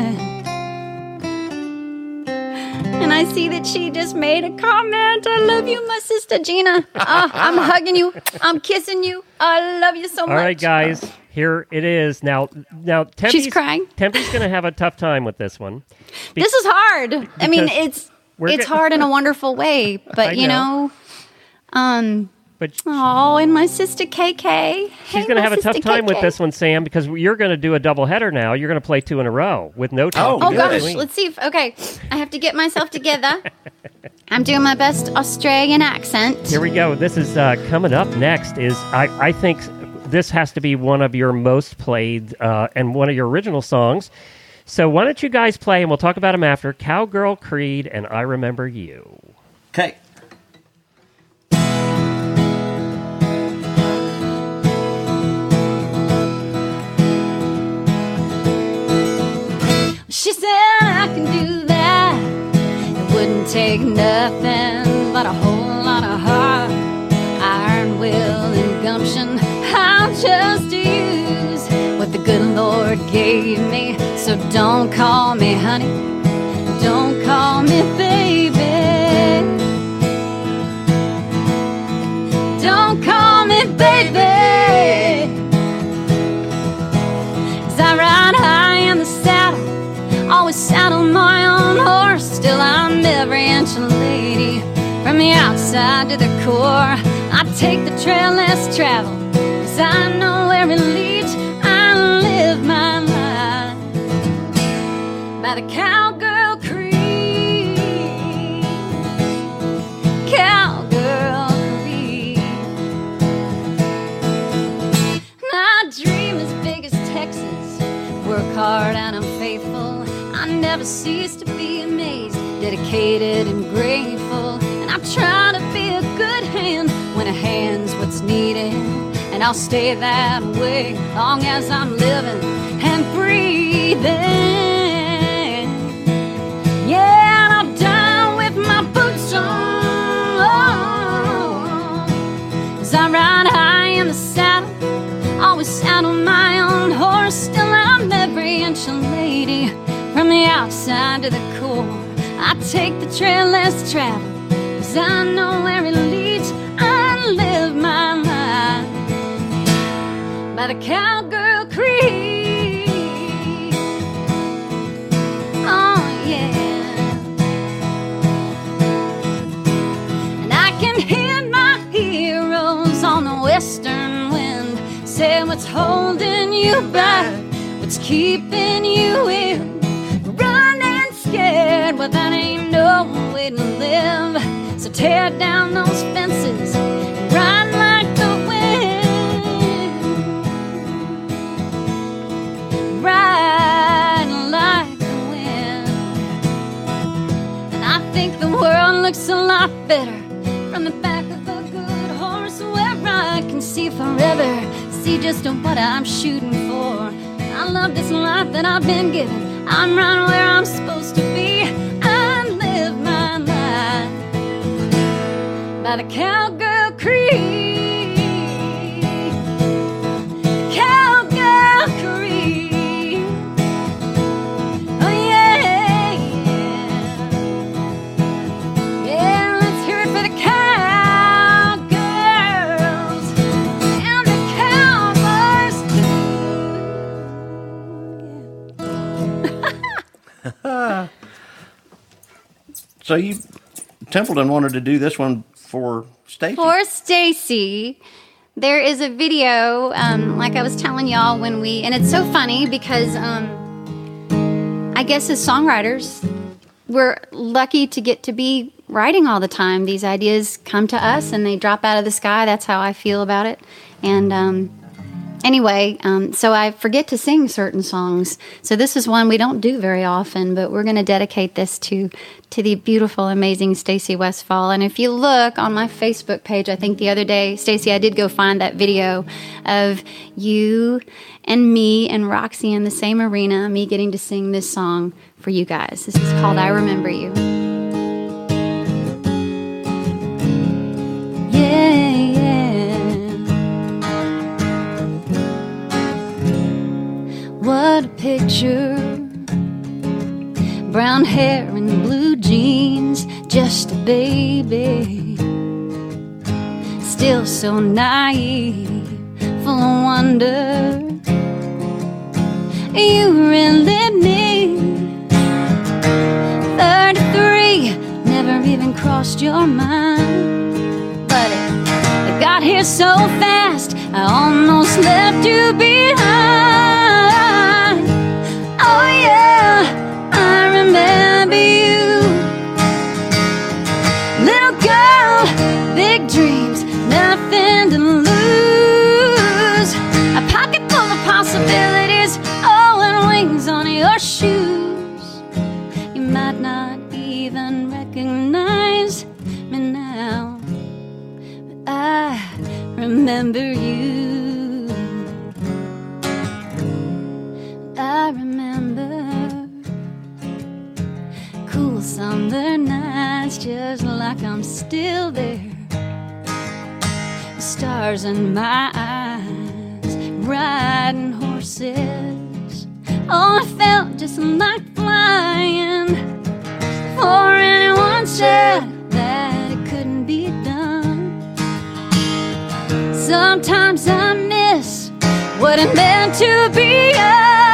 I see that she just made a comment. I love you, my sister Gina. Ah, I'm hugging you. I'm kissing you. I love you so much. All right, guys, here it is. Now, now Tempe's, crying. Tempe's going to have a tough time with this one. Be- This is hard. I mean, it's it's hard in a wonderful way, but you know, um, but oh, and my sister KK. she's going to have a tough time with this one, Sam, because you're going to do a double header now. You're going to play two in a row with no talking. Oh in gosh, between. let's see if okay. I have to get myself together. I'm doing my best Australian accent. Here we go. This is uh, coming up next. Is I, I think this has to be one of your most played uh, and one of your original songs. So why don't you guys play and we'll talk about them after Cowgirl Creed and I Remember You. Okay. I can do that. It wouldn't take nothing but a whole lot of heart, iron will, and gumption. I'll just use what the good Lord gave me. So don't call me honey, don't call me baby. Don't call me baby. Always saddle my own horse. Still, I'm every inch a lady, from the outside to the core. I take the trail less traveled, cause I know where it leads. I live my life by the cowgirl creed. Cowgirl creed. My dream is big as Texas. Work hard and I'm faithful. Never cease to be amazed, dedicated and grateful. And I try to be a good hand when a hand's what's needed. And I'll stay that way long as I'm living and breathing. Yeah, and I'm die with my boots on. As I ride high in the saddle, always saddle my own horse. Still, I'm every inch a lady, from the outside to the core. I take the trail less traveled, cause I know where it leads. I live my life by the Cowgirl Creed. Oh, yeah. And I can hear my heroes on the western wind say what's holding you back, what's keeping you in. Scared, well, that ain't no way to live. So tear down those fences, ride like the wind. Ride like the wind. And I think the world looks a lot better from the back of a good horse where I can see forever, see just what I'm shooting for. I love this life that I've been given. I'm right where I'm supposed to be. I live my life by the cowgirl creed. So you, Templeton wanted to do this one for Stacy. For Stacy, there is a video, um, like I was telling y'all when we, and it's so funny because um, I guess as songwriters, we're lucky to get to be writing all the time. These ideas come to us and they drop out of the sky. That's how I feel about it. And um, anyway, um, so I forget to sing certain songs. So this is one we don't do very often, but we're going to dedicate this to to the beautiful, amazing Stacy Westfall. And if you look on my Facebook page, I think the other day, Stacy, I did go find that video of you and me and Roxy in the same arena, me getting to sing this song for you guys. This is called "I Remember You." Picture. Brown hair and blue jeans, just a baby. Still so naive, full of wonder. You really need 33, never even crossed your mind but it, got here so fast. I almost left you behind. Oh yeah, I remember you, little girl, big dreams, nothing to lose. A pocket full of possibilities, oh, and wings on your shoes. You might not even recognize me now. But I remember you. I remember cool summer nights, just like I'm still there. Stars in my eyes, riding horses. Oh, I felt just like flying. For anyone said that it couldn't be done. Sometimes I miss what it meant to be young.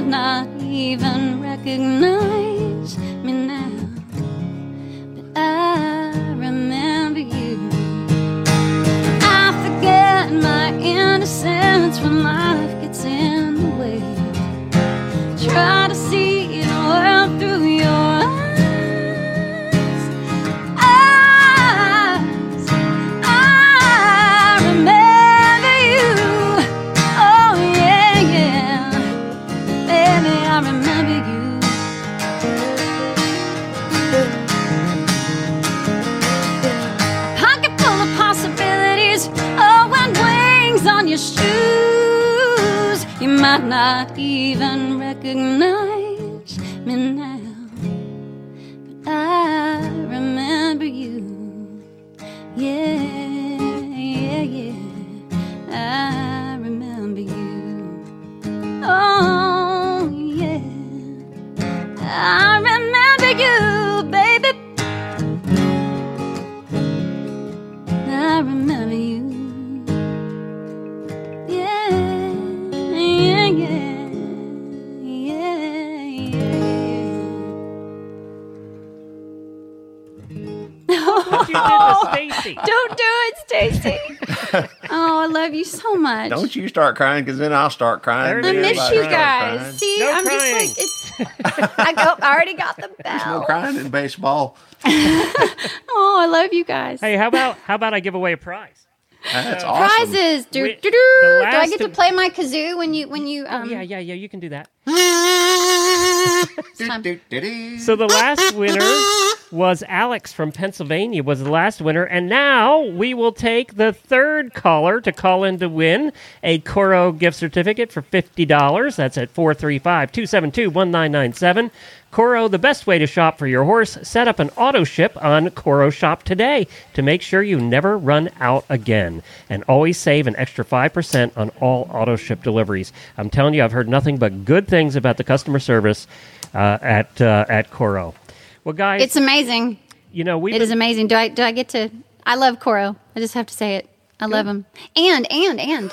Might not even recognize me now. But I remember you. I forget my innocence when life gets in the way. Try to Baby, I remember you. pocket full of possibilities. Oh, and wings on your shoes. You might not even recognize me now, but I remember you. Yeah, Don't do it, Stacy. oh, I love you so much. Don't you start crying because then I'll start crying. I it too. is. miss you guys. See, No I'm crying. just like it's. I go. I already got the There's no crying in baseball. Oh, I love you guys. Hey, how about how about I give away a prize? That's awesome. Prizes. Do, We- do, do. do I get to play my kazoo when you when you um? Yeah, yeah, yeah. You can do that. So the last winner was Alex from Pennsylvania was the last winner, and now we will take the third caller to call in to win a Corro gift certificate for fifty dollars. That's at 435-272-1997. Corro, the best way to shop for your horse. Set up an auto ship on Corro Shop today to make sure you never run out again, and always save an extra five percent on all auto ship deliveries. I'm telling you, I've heard nothing but good things about the customer service uh, at uh, at Corro. Well, guys, It's amazing. you know we It is amazing. Do I do I get to? I love Corro. I just have to say it. I love him. And and and.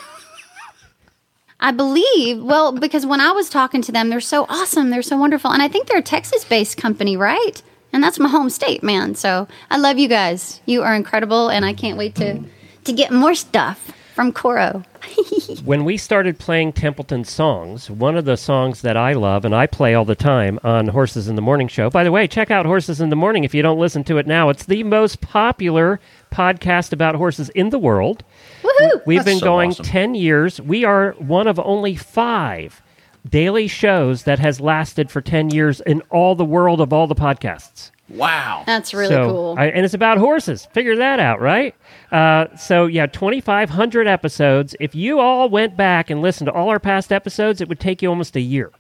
I believe, well, because when I was talking to them, they're so awesome. They're so wonderful. And I think they're a Texas based company, right? And that's my home state, man. So I love you guys. You are incredible. And I can't wait to, to get more stuff from Corro. when we started playing Templeton songs, one of the songs that I love and I play all the time on Horses in the Morning show. By the way, check out Horses in the Morning if you don't listen to it now. It's the most popular podcast about horses in the world. Woohoo! We've That's been so going awesome. 10 years. We are one of only 5 daily shows that has lasted for 10 years in all the world of all the podcasts. Wow. That's really so, cool. I, and it's about horses. Figure that out, right? Uh, so yeah, twenty five hundred episodes. If you all went back and listened to all our past episodes, it would take you almost a year.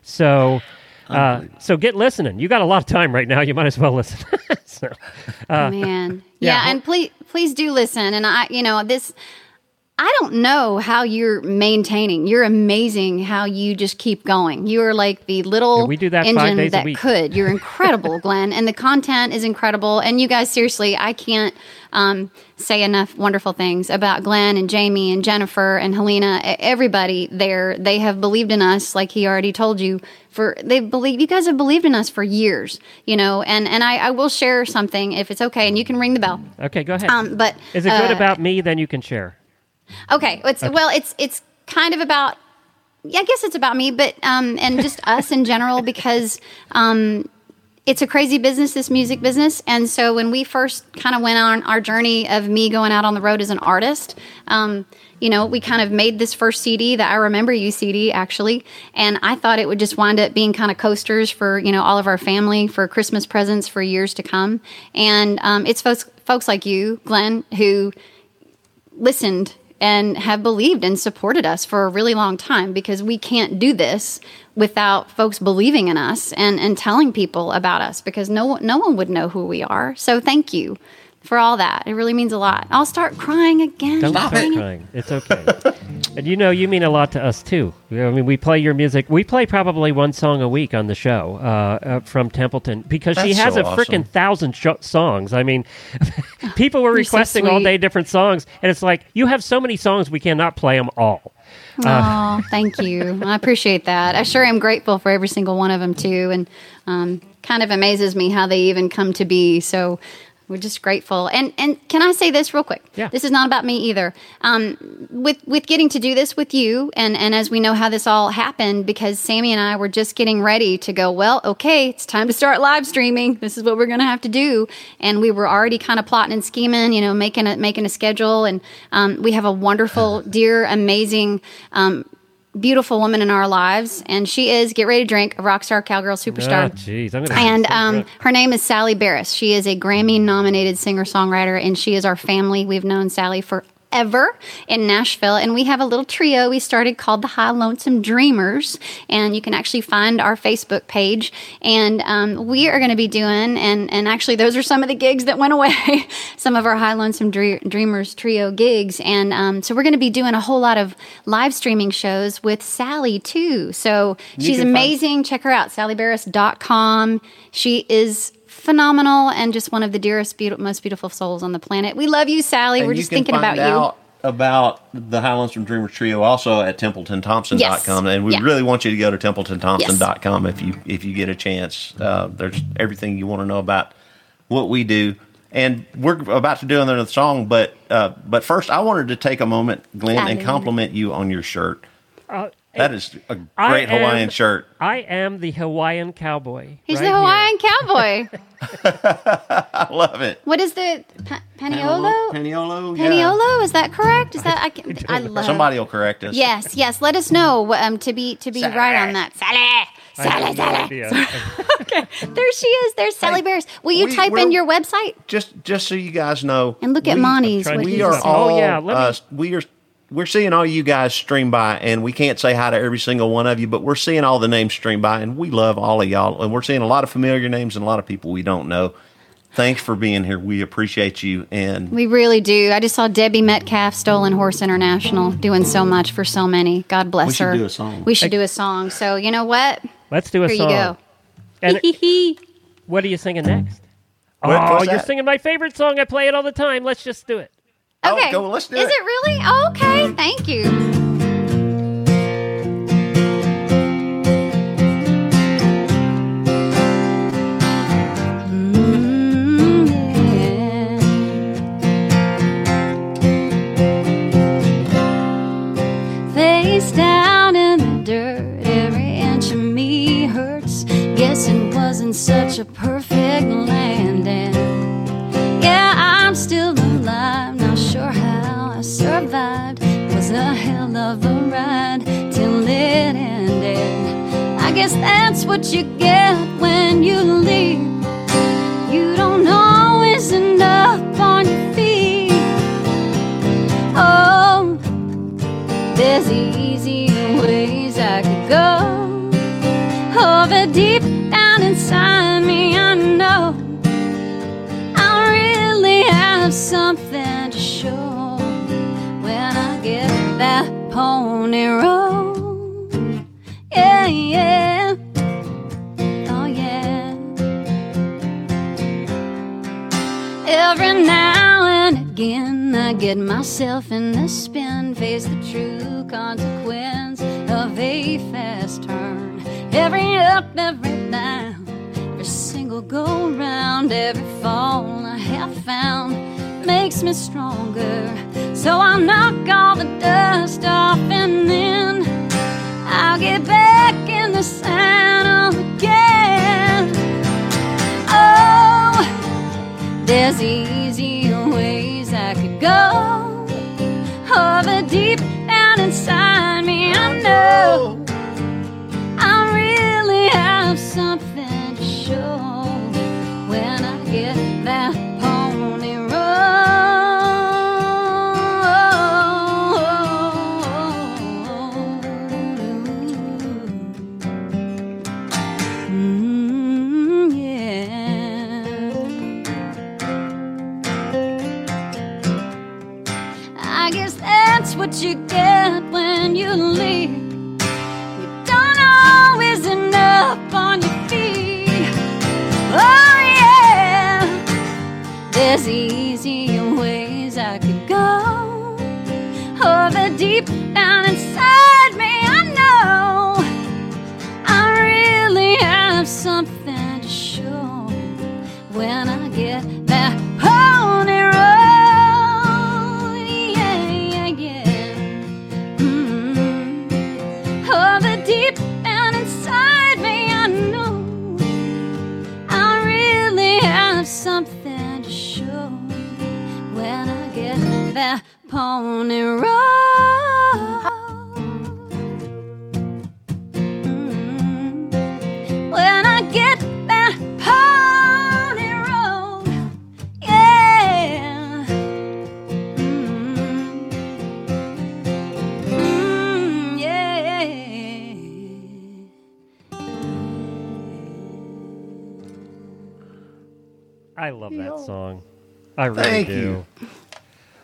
So, uh, so get listening. You got a lot of time right now. You might as well listen. so, Man. yeah, Yeah, and please please do listen. And I you know, this I don't know how you're maintaining. You're amazing how you just keep going. You are like the little Yeah, we do that five engine that week. could. You're incredible, Glenn. And the content is incredible. And you guys, seriously, I can't um, say enough wonderful things about Glenn and Jamie and Jennifer and Helena. Everybody there, they have believed in us, like he already told you. For they believe you guys have believed in us for years, you know. And and I, I will share something if it's okay, and you can ring the bell. okay, go ahead. Um, but Is it good uh, about me? Then you can share. Okay, it's well, it's it's kind of about. Yeah, I guess it's about me, but um, and just us in general because um, it's a crazy business, this music business. And so when we first kind of went on our journey of me going out on the road as an artist, um, you know, we kind of made this first CD, the I Remember You CD, actually. And I thought it would just wind up being kind of coasters for, you know, all of our family for Christmas presents for years to come. And um, it's folks, folks like you, Glenn, who listened and have believed and supported us for a really long time because we can't do this without folks believing in us and, and telling people about us because no no one would know who we are. So thank you for all that. It really means a lot. I'll start crying again. Don't Dang start it. crying. It's okay. and you know, you mean a lot to us too. I mean, we play your music. We play probably one song a week on the show uh, uh, from Templeton because she has so a freaking awesome. thousand sh- songs. I mean, people were You're so requesting all day different songs, and it's like you have so many songs we cannot play them all. Oh, thank you. I appreciate that. I sure am grateful for every single one of them too, and um, kind of amazes me how they even come to be. So we're just grateful. And and can I say this real quick? Yeah. This is not about me either. Um, with with getting to do this with you, and and as we know how this all happened, because Sammy and I were just getting ready to go. Well, okay, it's time to start live streaming. This is what we're going to have to do. And we were already kind of plotting and scheming, you know, making a making a schedule. And um, we have a wonderful, dear, amazing. Um, Beautiful woman in our lives, and she is get ready to drink a rock star cowgirl superstar. Oh, jeez, I'm. And um, her name is Sally Barris. She is a Grammy nominated singer songwriter, and she is our family. We've known Sally forever in Nashville, and we have a little trio we started called the High Lonesome Dreamers. And you can actually find our Facebook page. And um, we are going to be doing, and, and actually, those are some of the gigs that went away, some of our High Lonesome Dre- Dreamers trio gigs. And um, so we're going to be doing a whole lot of live streaming shows with Sally, too. So she's can find- amazing. Check her out, sallybarris.com. She is phenomenal and just one of the dearest, beautiful, most beautiful souls on the planet. We love you, Sally. And We're you just thinking find about you. About the High Lonesome Dreamers Trio, also at TempletonThompson.com, Yes. and we Yeah. really want you to go to TempletonThompson.com if you if you get a chance. Uh, there's everything you want to know about what we do And we're about to do another song, but uh, but first, I wanted to take a moment, Glenn, and compliment you on your shirt. Uh, That is a I great Hawaiian am- shirt. I am the Hawaiian cowboy. He's right the Hawaiian cowboy. I love it. what is the pa- Paniolo? Paniolo. yeah. Paniolo? Is that correct? Is that I? Can, I love. Somebody will correct us. Yes, yes. Let us know um, to be to be right on that. Sally, I Sally, no Sally. Okay, there she is. There's Sally Hey, Bears. Will you we- type in your website Just just so you guys know, and look at we- Monty's? What We are saying. all. Oh, yeah, let me- uh, we are. We're seeing all you guys stream by, and we can't say hi to every single one of you, but we're seeing all the names stream by, and we love all of y'all, and we're seeing a lot of familiar names and a lot of people we don't know. Thanks for being here. We appreciate you, and We really do. I just saw Debbie Metcalf, Stolen Horse International, doing so much for so many. God bless her. We should her. do a song. We should do a song. So you know what? Let's do a Here song. you go. And what are you singing next? What- oh, you're that? singing my favorite song. I play it all the time. Let's just do it. Oh, Okay. go, let's do Is it. it really? Oh, okay. Thank you.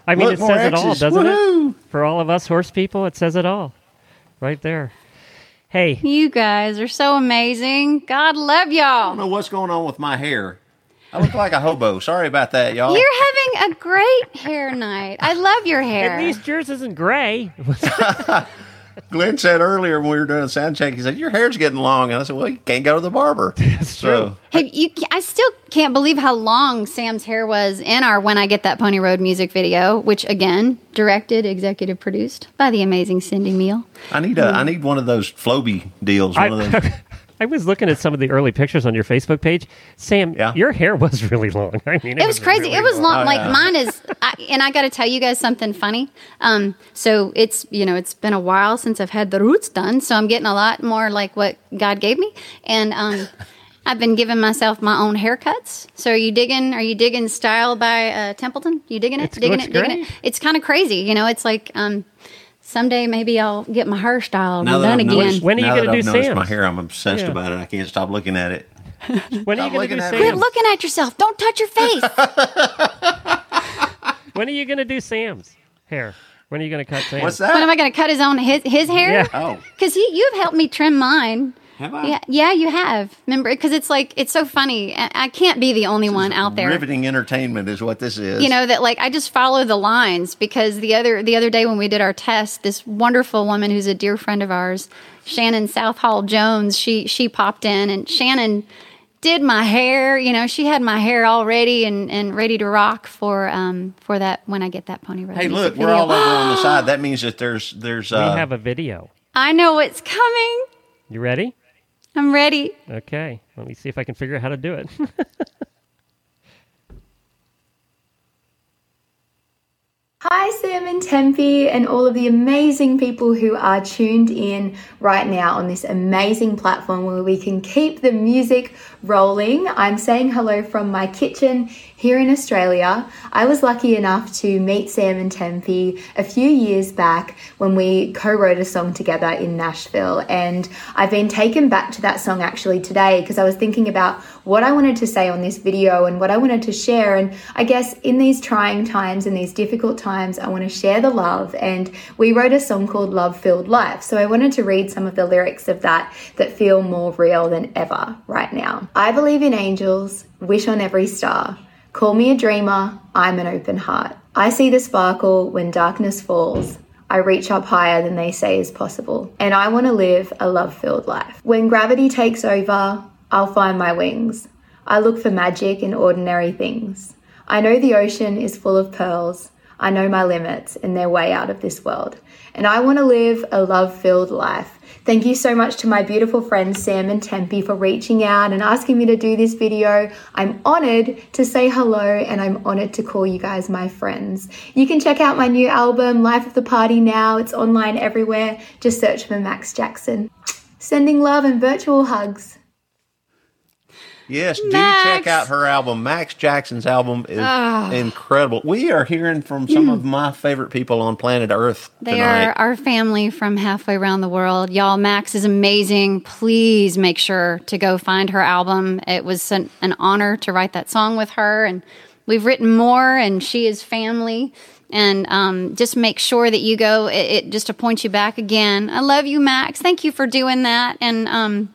I mean, it more says it all, doesn't Woohoo! it? For all of us horse people, it says it all. Right there. Hey, You guys are so amazing. God love y'all. I don't know what's going on with my hair. I look like a hobo. Sorry about that, y'all. You're having a great hair night. I love your hair. at least yours isn't gray. Glenn said earlier when we were doing a sound check, he said, Your hair's getting long. And I said, Well, you can't go to the barber. That's true. Hey, you, I still can't believe how long Sam's hair was in our When I Get That Pony Road music video, which again, directed, executive produced by the amazing Cindy Meehl. I need a, I hmm. need one of those Floby deals. One of those. I, I was looking at some of the early pictures on your Facebook page. Sam, Yeah. your hair was really long. I mean, It was crazy. really It was long. Oh, like yeah. mine is, I, and I got to tell you guys something funny. Um, so it's you know it's been a while since I've had the roots done, so I'm getting a lot more like what God gave me, and um, I've been giving myself my own haircuts. So are you digging? Are you digging style by uh, Templeton? You digging it? It's- digging looks it? Digging great. it? It's kind of crazy. You know, it's like um, someday maybe I'll get my hairstyle Now that done I've again. noticed, When are you gonna that do I've noticed Sam's? my hair, I'm obsessed Yeah. about it. I can't stop looking at it. When are you going to do at. Quit Sam's? looking at yourself. Don't touch your face. When are you going to do Sam's hair? When are you going to cut Sam's? What's that? when am? I going to cut his own his his hair? Yeah. Oh, Because you you've helped me trim mine. Have I? Yeah, yeah, you have. Remember, because it's like it's so funny. I, I can't be the only one out there. Riveting entertainment is what this is. You know that like I just follow the lines because the other the other day when we did our test, this wonderful woman who's a dear friend of ours, Shannon Southall Jones, she she popped in and Shannon did my hair. You know, she had my hair all ready and, and ready to rock for um for that when I get that pony road. Hey, music look, we're video. all over on the side. That means that there's there's we uh, have a video. I know what's coming. You ready? I'm ready. Okay. Let me see if I can figure out how to do it. Hi, Sam and Tempe, and all of the amazing people who are tuned in right now on this amazing platform where we can keep the music rolling. I'm saying hello from my kitchen here in Australia. I was lucky enough to meet Sam and Tempe a few years back when we co wrote a song together in Nashville, and I've been taken back to that song actually today because I was thinking about what I wanted to say on this video and what I wanted to share. And I guess in these trying times and these difficult times, I want to share the love. And we wrote a song called Love Filled Life. So I wanted to read some of the lyrics of that that feel more real than ever right now. I believe in angels, wish on every star. Call me a dreamer, I'm an open heart. I see the sparkle when darkness falls. I reach up higher than they say is possible. And I want to live a love filled life. When gravity takes over, I'll find my wings. I look for magic in ordinary things. I know the ocean is full of pearls. I know my limits and they're way out of this world. And I want to live a love filled life. Thank you so much to my beautiful friends Sam and Tempe for reaching out and asking me to do this video. I'm honored to say hello and I'm honored to call you guys my friends. You can check out my new album, Life of the Party, now. It's online everywhere. Just search for Max Jackson. Sending love and virtual hugs. Yes, do check out her album. Max Jackson's album is Ah. incredible. We are hearing from some of my favorite people on planet Earth They tonight. are our family from halfway around the world. Y'all, Max is amazing. Please make sure to go find her album. It was an, an honor to write that song with her, and we've written more, and she is family. And um, just make sure that you go, it, it just to point you back again. I love you, Max. Thank you for doing that. And um,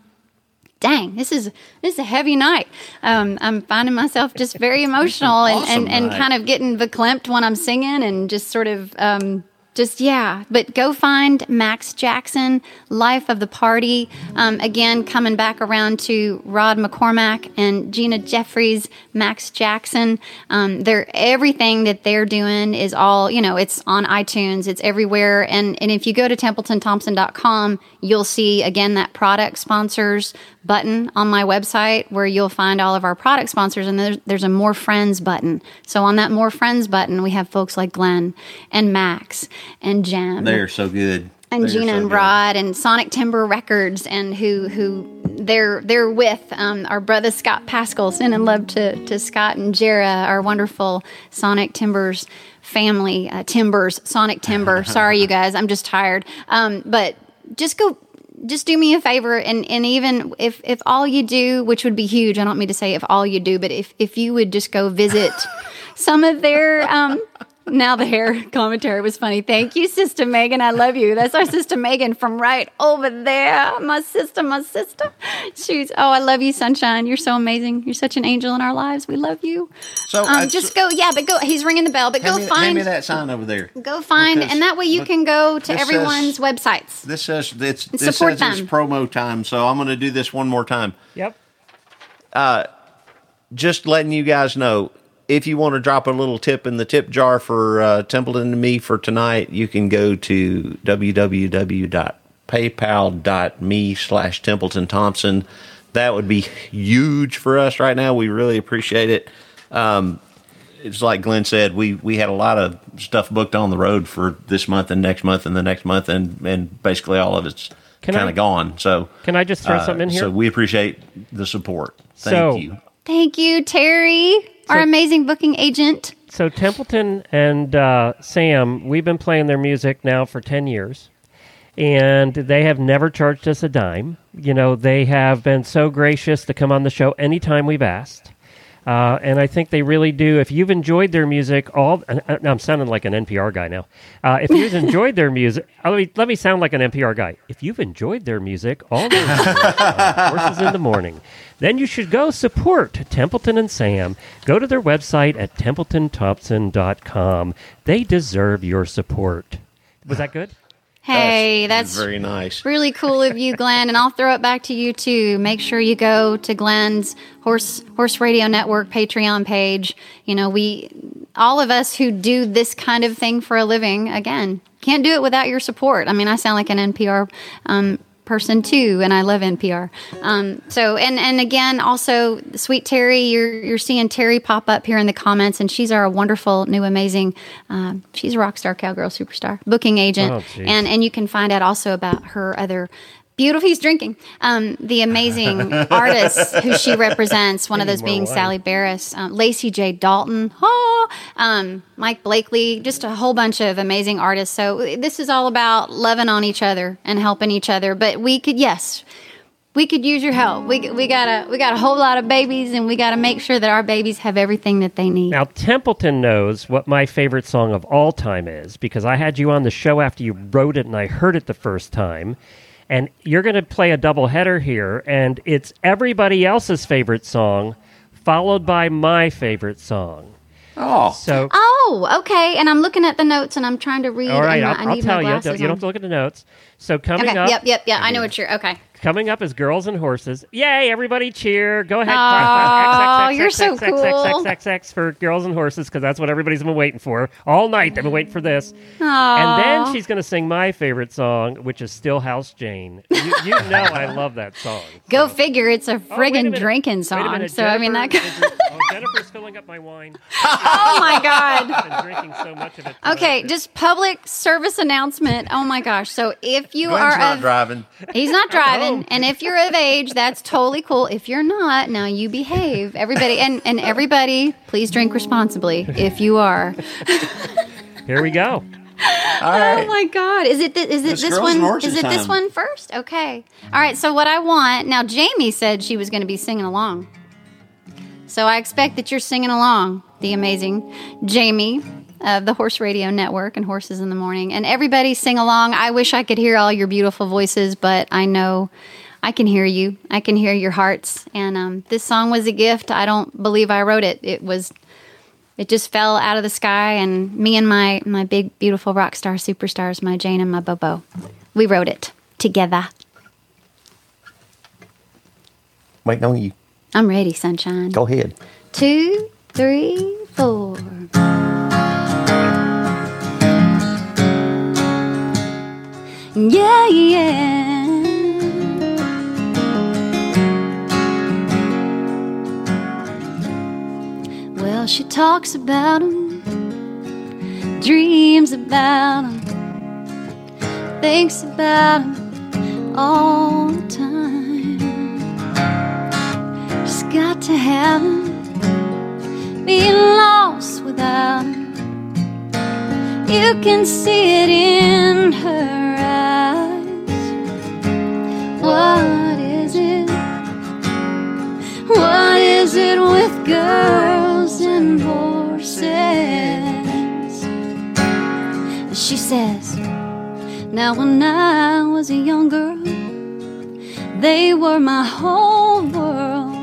dang, this is this is a heavy night. Um, I'm finding myself just very emotional and, awesome and, and night. kind of getting verklempt when I'm singing and just sort of um, just yeah. But go find Max Jackson, Life of the Party. Um, again, coming back around to Rod McCormack and Gina Jeffreys, Max Jackson. Um, they're everything that they're doing is all you know. It's on iTunes. It's everywhere. And and if you go to TempletonThompson.com, you'll see again that product sponsors button on my website where you'll find all of our product sponsors and there's, there's a more friends button so on that more friends button we have folks like glenn and max and jem They are so good. and Gina so and. Rod and Sonic Timber Records and who who they're they're with um, our brother Scott Pascal. Sending love to to Scott and Jera, our wonderful Sonic Timbers family. Uh, Timbers, Sonic Timber. Sorry, you guys, I'm just tired. Um, but just go. Just do me a favor, and, and even if, if all you do, which would be huge, I don't mean to say if all you do, but if, if you would just go visit some of their um, now the hair commentary was funny. Thank you, Sister Megan. I love you. That's our Sister Megan from right over there. My sister, my sister. She's oh, I love you, Sunshine. You're so amazing. You're such an angel in our lives. We love you. So Um, just go, yeah, but go. He's ringing the bell, but go me, find, hand me that sign over there. go find, Because- and that way you look, can go to everyone's says- websites. This says it's, this support says it's them. promo time, so I'm going to do this one more time. Yep. Just letting you guys know, if you want to drop a little tip in the tip jar for uh, Templeton and me for tonight, you can go to www.paypal.me slash Templeton Thompson. That would be huge for us right now. We really appreciate it. Um, it's like Glenn said, we we had a lot of stuff booked on the road for this month and next month and the next month, and and basically all of it's kind of gone. So Can I just throw uh, something in here? So we appreciate the support. Thank So- you. Thank you, Terry, our So- amazing booking agent. So Templeton and uh, Sam, we've been playing their music now for ten years, and they have never charged us a dime. You know, they have been so gracious to come on the show anytime we've asked. Uh, and I think they really do. If you've enjoyed their music, all and, uh, I'm sounding like an NPR guy now. Uh, if you've enjoyed their music, uh, let me let me sound like an NPR guy. If you've enjoyed their music, all music, uh, horses in the morning, then you should go support Templeton and Sam. Go to their website at templetonthompson.com. They deserve your support. Was that good? Hey, that's very nice. really cool of you, Glenn. And I'll throw it back to you too. Make sure you go to Glenn's Horse Horse Radio Network Patreon page. You know, we all of us who do this kind of thing for a living, again, can't do it without your support. I mean, I sound like an NPR um, person too, and I love NPR. Um, so, and and again, also, sweet Terry, you're you're seeing Terry pop up here in the comments, and she's our wonderful new amazing. Um, she's a rock star, cowgirl superstar, booking agent, Oh, and and you can find out also about her other. Beautiful, he's drinking. Um, the amazing artists who she represents, one of those being wine. Sally Barris, um, Lacy J. Dalton, oh, um, Mike Blakely, just a whole bunch of amazing artists. So this is all about loving on each other and helping each other. But we could, yes, we could use your help. We we got a we got a whole lot of babies, and we got to make sure that our babies have everything that they need. Now, Templeton knows what my favorite song of all time is because I had you on the show after you wrote it and I heard it the first time. And you're going to play a double header here, and it's everybody else's favorite song, followed by my favorite song. Oh, So, Oh, okay. And I'm looking at the notes, and I'm trying to read. all right, and I'll, I I'll tell my you. glasses Don't, you don't have to look at the notes. So coming Okay. up, Yep. Yep. Yeah. I know what you're. Okay. Coming up is girls and horses. Yay! Everybody cheer! Go ahead. Aw, clap, clap. you're so cool. XXX for girls and horses because that's what everybody's been waiting for all night. They've been waiting for this. And then she's going to sing my favorite song, which is Stillhouse Jane. You, you know I love that song. Go figure. It's a Oh, wait a friggin' minute. drinking song. minute, so I mean that. Jennifer is- oh, Jennifer's filling up my wine. oh my god. Drinking so much of it. Okay, that- just public service announcement. Oh my gosh. So if you Glenn's are not of, driving. he's not driving, and if you're of age, that's totally cool. If you're not, now you behave. Everybody and and everybody, please drink responsibly. If you are. here we go. All right. Oh my God! Is it th- is it It's this one? Is it this one first? Okay. All right. So what I want now, Jamie said she was going to be singing along. So I expect that you're singing along. The amazing Jamie of the Horse Radio Network and Horses in the Morning, and everybody sing along. I wish I could hear all your beautiful voices, but I know. I can hear you. I can hear your hearts. And um, this song was a gift. I don't believe I wrote it. It was it just fell out of the sky and me and my my big beautiful rock star superstars my jane and my bobo we wrote it together Wait, no, you i'm ready sunshine go ahead. two three four yeah yeah well she talks about him dreams about him thinks about him all the time just got to have him being lost without him. You can see it in her eyes. What is it? What is it with girls and horses? She says, Now when I was a young girl, they were my whole world.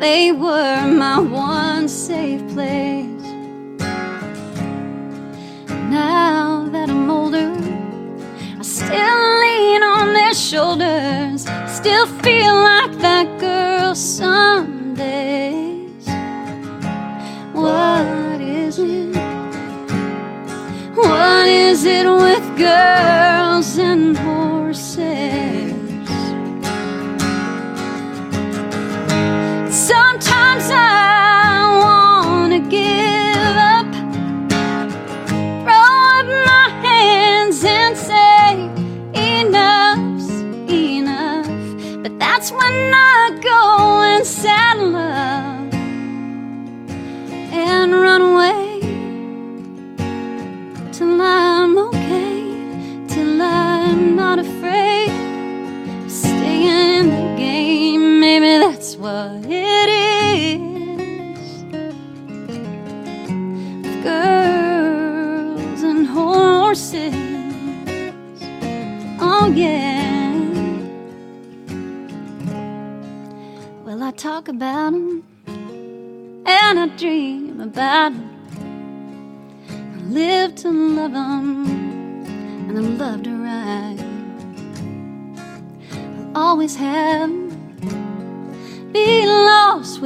They were my one safe place. Now that I'm older, I still lean on their shoulders. Still feel like that girl some days. What is it? What is it with girls and horses?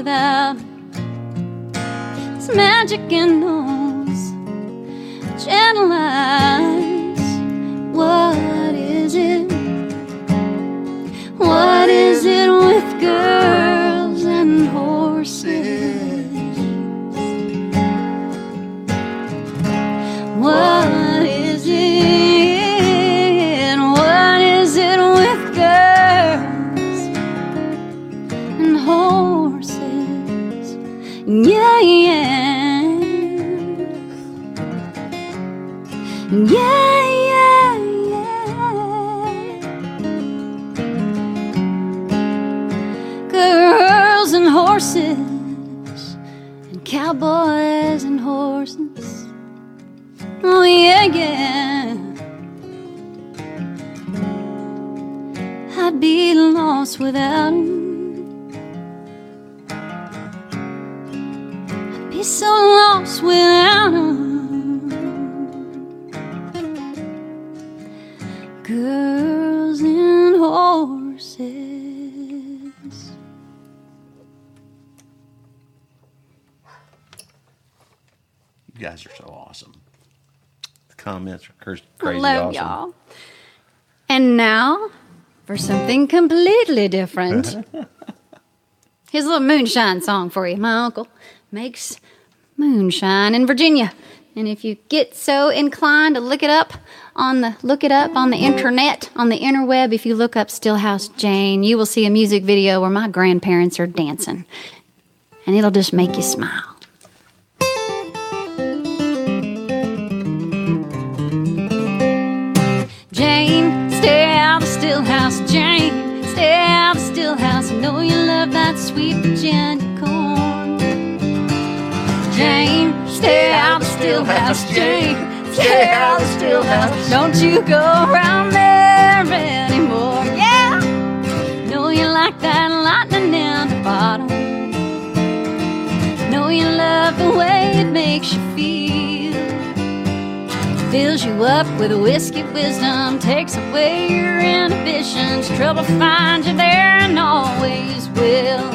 Without. It's magic in those gentle eyes. Oh, yeah, yeah. I'd be lost without 'em. I'd be so lost without 'em. Girls and horses. You guys are so awesome. Comments are crazy Hello, awesome. y'all. And now for something completely different. Here's a little moonshine song for you. My uncle makes moonshine in Virginia. And if you get so inclined to look it up on the look it up on the internet, on the interweb, if you look up Stillhouse Jane, you will see a music video where my grandparents are dancing. And it'll just make you smile. Out of the still house. Jane, stay out of the still house. I know you love that sweet Virginia corn. Jane, stay out of the still house. Jane, stay out of the still house. Don't you go around there anymore. Yeah, know you like that lightning in the bottom. Know you love the way it makes you feel fills you up with a whiskey wisdom, takes away your inhibitions. Trouble finds you there and always will.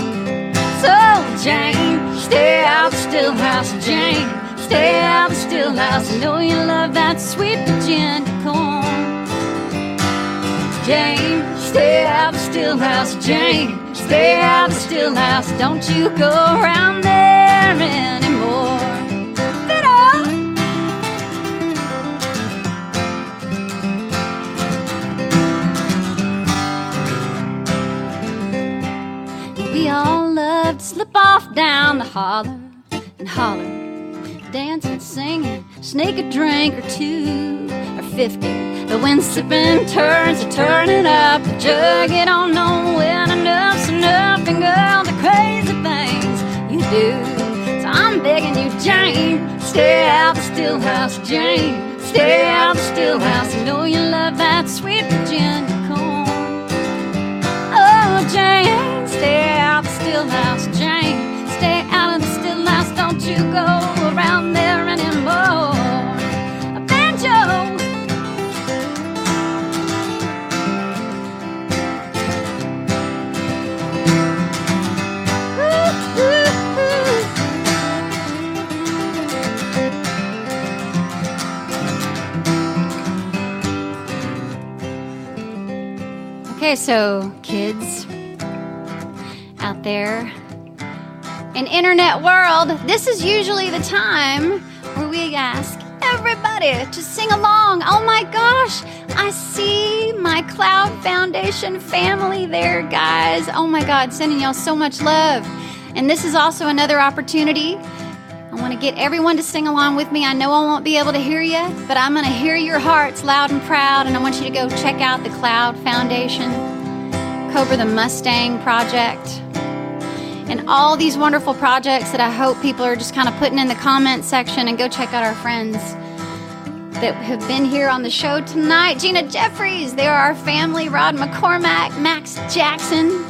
So, Jane, stay out the still house, Jane. Stay out the still house. I know you love that sweet Virginia corn. Jane, stay out the still house, Jane. Stay out the still house. Don't you go around there anymore. To slip off down the holler and holler, dancing, singing, sneak a drink or two or fifty. The wind sipping turns to turn it up, the jug, it don't know when enough's enough. And girl, the crazy things you do. So I'm begging you, Jane, stay out the still house, Jane. stay out the still house. I know you love that sweet Virginia corn. Oh, Jane, stay out of the still house. Jane, stay out of the still house. Don't you go around there anymore. A banjo. Okay, so kids there in internet world, this is usually the time where we ask everybody to sing along. Oh my gosh, I see my Cloud Foundation family there, guys. Oh my God, sending y'all so much love. And this is also another opportunity I want to get everyone to sing along with me. I know I won't be able to hear you, but I'm going to hear your hearts loud and proud. And I want you to go check out the Cloud Foundation, Cobra the Mustang Project, and all these wonderful projects that I hope people are just kind of putting in the comment section. And go check out our friends that have been here on the show tonight Gina Jeffreys, they are our family, Rod McCormack, Max Jackson.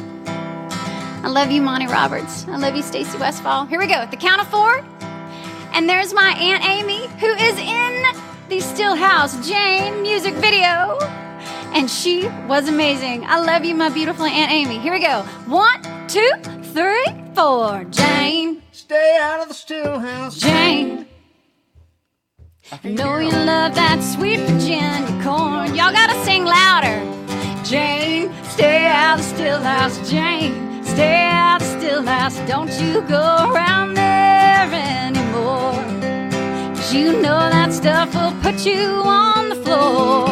I love you, Monty Roberts. I love you, Stacy Westfall. Here we go. At the count of four. And there's my Aunt Amy, who is in the Stillhouse Jane music video. And she was amazing. I love you, my beautiful Aunt Amy. Here we go. One, two, three, four. Jane, Stay out of the still house. Jane. I know you love that sweet Virginia corn. Y'all gotta sing louder. Jane, stay out of the still house. Jane, stay out of the still house. Don't you go around there anymore. Cause you know that stuff will put you on the floor.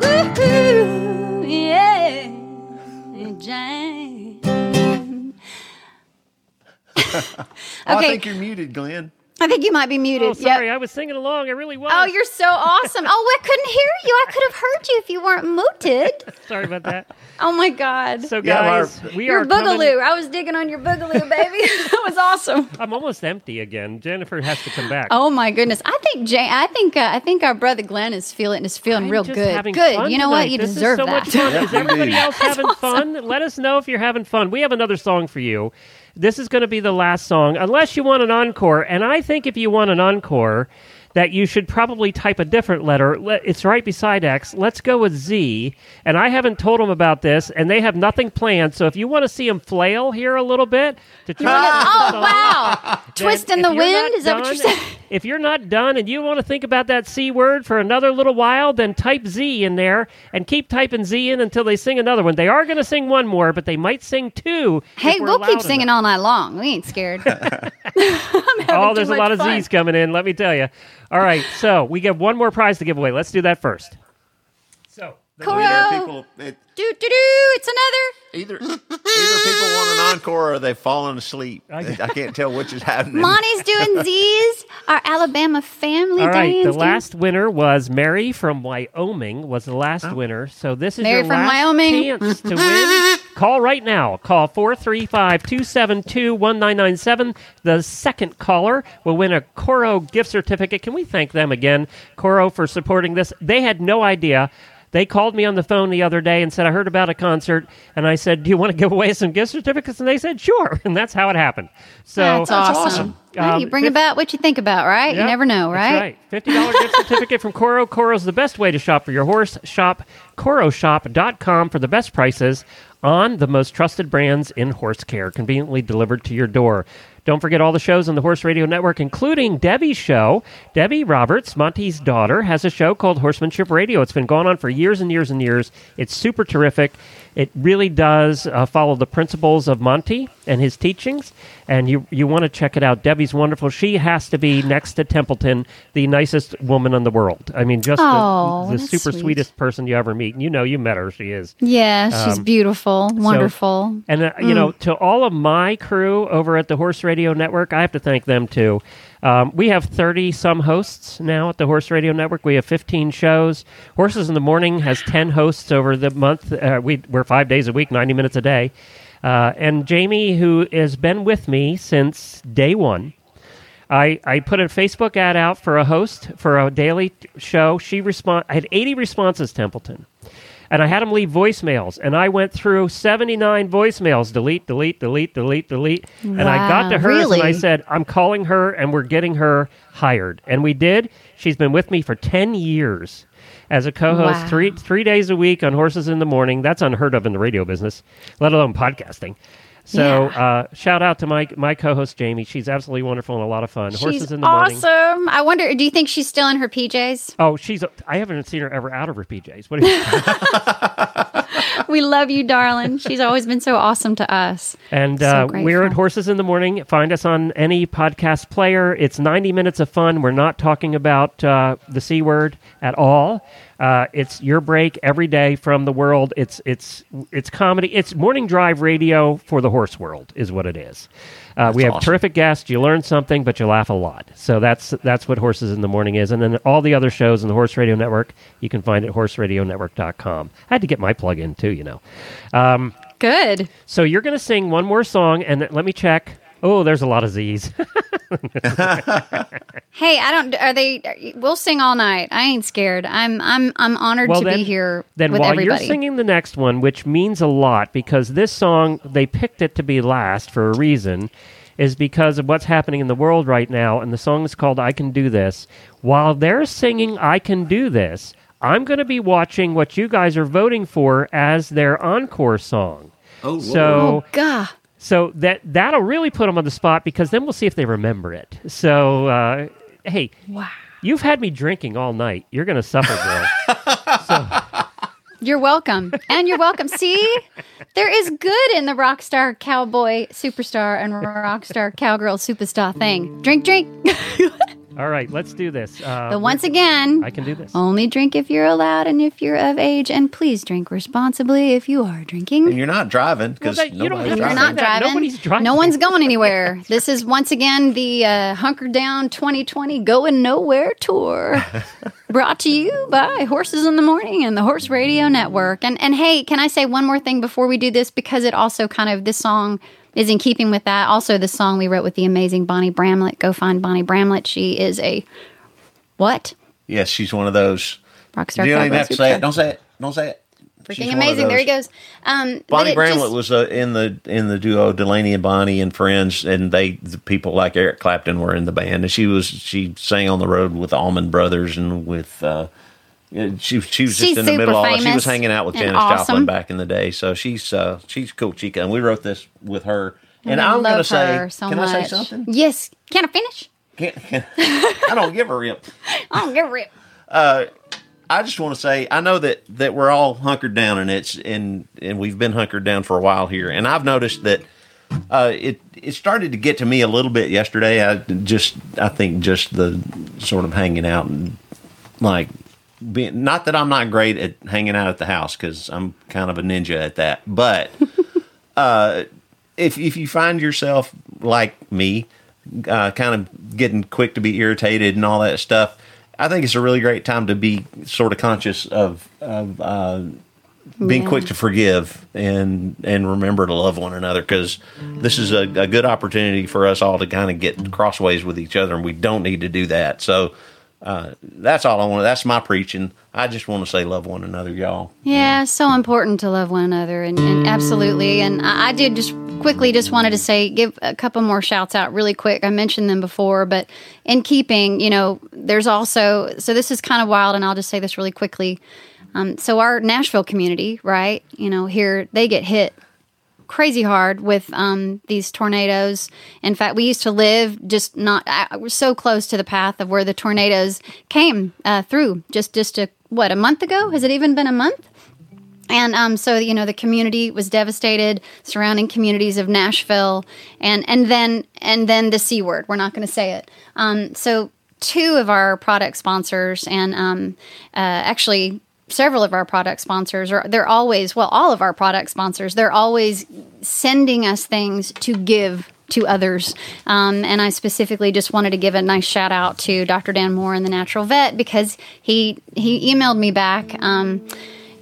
Woohoo, yeah, Jane. Oh, I think you're muted, Glenn. I think you might be muted. Oh, sorry, Yep. I was singing along. I really was. Oh, you're so awesome. Oh, I couldn't hear you. I could have heard you if you weren't muted. sorry about that. Oh my God. So, Yeah, our- guys, we your are coming- boogaloo. I was digging on your boogaloo, baby. that was awesome. I'm almost empty again. Jennifer has to come back. Oh my goodness. I think Jay. I think. Uh, I think our brother Glenn is feeling is feeling I'm real just good. having Good. fun You know what? You This is deserve so that. Much fun. Yeah, is everybody else having fun? Let us know if you're having fun. We have another song for you. This is going to be the last song, unless you want an encore. And I think if you want an encore, that you should probably type a different letter. It's right beside X. Let's go with Z. And I haven't told them about this, and they have nothing planned. So if you want to see them flail here a little bit to try to oh wow! Twist in the wind. Is that what you're done- saying? If you're not done and you want to think about that C word for another little while, then type Z in there and keep typing Z in until they sing another one. They are going to sing one more, but they might sing two. Hey, we'll keep singing enough. all night long. We ain't scared. Oh, there's a lot much of. Z's coming in, let me tell you. All right, so we get one more prize to give away. Let's do that first. So, the Corro. Either people, it, do do do. It's another. either either people want an encore or they've fallen asleep. I, can't tell which is happening. Monty's doing Z's. Our Alabama family All right, dance. the last winner was Mary from Wyoming. Was the last oh. winner. So this is Mary your from last Wyoming. chance to win. Call right now. Call 435-272-1997. The second caller will win a Corro gift certificate. Can we thank them again, Corro, for supporting this? They had no idea. They called me on the phone the other day and said, I heard about a concert. And I said, Do you want to give away some gift certificates? And they said, Sure. And that's how it happened. So That's awesome. awesome. Um, you bring fif- about what you think about, right? You never know, that's right? right. Fifty dollar gift certificate from Corro. Corro's the best way to shop for your horse. Shop corroshop.com for the best prices on the most trusted brands in horse care, conveniently delivered to your door. Don't forget all the shows on the Horse Radio Network, including Debbie's show. Debbie Roberts, Monty's daughter, has a show called Horsemanship Radio. It's been going on for years and years and years. It's super terrific. It really does uh, follow the principles of Monty and his teachings, and you you want to check it out. Debbie's wonderful. She has to be next to Templeton, the nicest woman in the world. I mean, just Oh, the, the super sweet. sweetest person you ever meet. And you know, you met her. She is. Yeah, she's Um, beautiful, wonderful. And uh, you know, to all of my crew over at the Horse Radio Network, I have to thank them too. Um, we have thirty some hosts now at the Horse Radio Network. We have fifteen shows. Horses in the Morning has ten hosts over the month. Uh, we we're five days a week, ninety minutes a day. Uh, and Jamie, who has been with me since day one. I, I put a Facebook ad out for a host for a daily show. She respond. I had 80 responses, Templeton, and I had them leave voicemails. And I went through 79 voicemails, delete, delete, delete, delete, delete. And I got to Wow, hers and I said, I'm calling her and we're getting her hired. And we did. She's been with me for 10 years as a co-host Wow. three three days a week on Horses in the Morning. That's unheard of in the radio business, let alone podcasting. So Yeah. uh, shout out to my my co-host Jamie. She's absolutely wonderful and a lot of fun. Horses She's in the morning. awesome. I wonder, do you think she's still in her PJs? Oh, she's. I haven't seen her ever out of her PJs. What do you? We love you, darling. She's always been so awesome to us. And So uh, we're at Horses in the Morning. Find us on any podcast player. It's 90 minutes of fun. We're not talking about uh, the C word at all. Uh, it's your break every day from the world. It's it's it's comedy. It's morning drive radio for the horse world is what it is. Uh, we have awesome. terrific guests. You learn something, but you laugh a lot. So that's that's what Horses in the Morning is. And then all the other shows in the Horse Radio Network, you can find at horseradionetwork.com. I had to get my plug in too, you know. Um, Good. so you're going to sing one more song, and th- let me check. Oh, there's a lot of Z's. Hey, I don't. Are they? We'll sing all night. I ain't scared. I'm. I'm. I'm honored well, to then, be here then with while everybody. you're singing the next one, which means a lot because this song they picked it to be last for a reason, is because of what's happening in the world right now, and the song is called "I Can Do This." While they're singing "I Can Do This," I'm going to be watching what you guys are voting for as their encore song. Oh, So. oh God. So that that'll really put them on the spot because then we'll see if they remember it. So uh, hey, Wow. you've had me drinking all night. You're going to suffer, girl. You're welcome, and you're welcome. See, there is good in the rock star cowboy superstar and rock star cowgirl superstar thing. Drink, drink. all right, let's do this. Uh, but once again, I can do this. only drink if you're allowed and if you're of age, and please drink responsibly if you are drinking. And you're not driving because that- you don't nobody's have to You're driving. not driving. Nobody's driving. No one's going anywhere. this is once again the uh, Hunker Down 2020 Going Nowhere Tour. Brought to you by Horses in the Morning and the Horse Radio Network. And and hey, can I say one more thing before we do this because it also kind of this song is in keeping with that. Also, the song we wrote with the amazing Bonnie Bramlett. Go find Bonnie Bramlett. She is a what Yes, she's one of those. rock star. you don't even have to say it. Don't say it. Don't say it. She's Freaking of amazing. There he goes. Um, Bonnie Bramlett just- was uh, in the in the duo Delaney and Bonnie and friends, and they the people like Eric Clapton were in the band, and she was she sang on the road with Allman Brothers and with. Uh, she she was just She's in the middle of all. She was hanging out with Janis awesome. Joplin back in the day, so she's uh, she's cool chica, and we wrote this with her. And I I'm gonna say, so can much. I say something? Yes. Can I finish? Can't, can, I don't give a rip. I don't give a rip. I just want to say I know that that we're all hunkered down and it's and and we've been hunkered down for a while here and I've noticed that uh, it it started to get to me a little bit yesterday. I just I think just the sort of hanging out and like being not that I'm not great at hanging out at the house because I'm kind of a ninja at that, but uh, if if you find yourself like me, uh, kind of getting quick to be irritated and all that stuff, I think it's a really great time to be sort of conscious of of uh, being quick to forgive and and remember to love one another because this is a, a good opportunity for us all to kind of get crossways with each other, and we don't need to do that. So. Uh, that's all I want. That's my preaching. I just want to say, love one another, y'all. Yeah, so important to love one another, and, and absolutely. And I, I did just quickly just wanted to say, give a couple more shouts out really quick. I mentioned them before, but in keeping, you know, there's also so this is kind of wild, and I'll just say this really quickly. Um, so our Nashville community, right? You know, here they get hit crazy hard with um, these tornadoes. In fact, we used to live just not. We're so close to the path of where the tornadoes came uh, through. Just just a what a month ago? Has it even been a month? And um, so you know the community was devastated, surrounding communities of Nashville, and and then and then the c word. We're not going to say it. Um, so two of our product sponsors, and um, uh, actually several of our product sponsors are they're always well all of our product sponsors they're always sending us things to give to others um, and i specifically just wanted to give a nice shout out to dr dan moore and the natural vet because he he emailed me back um,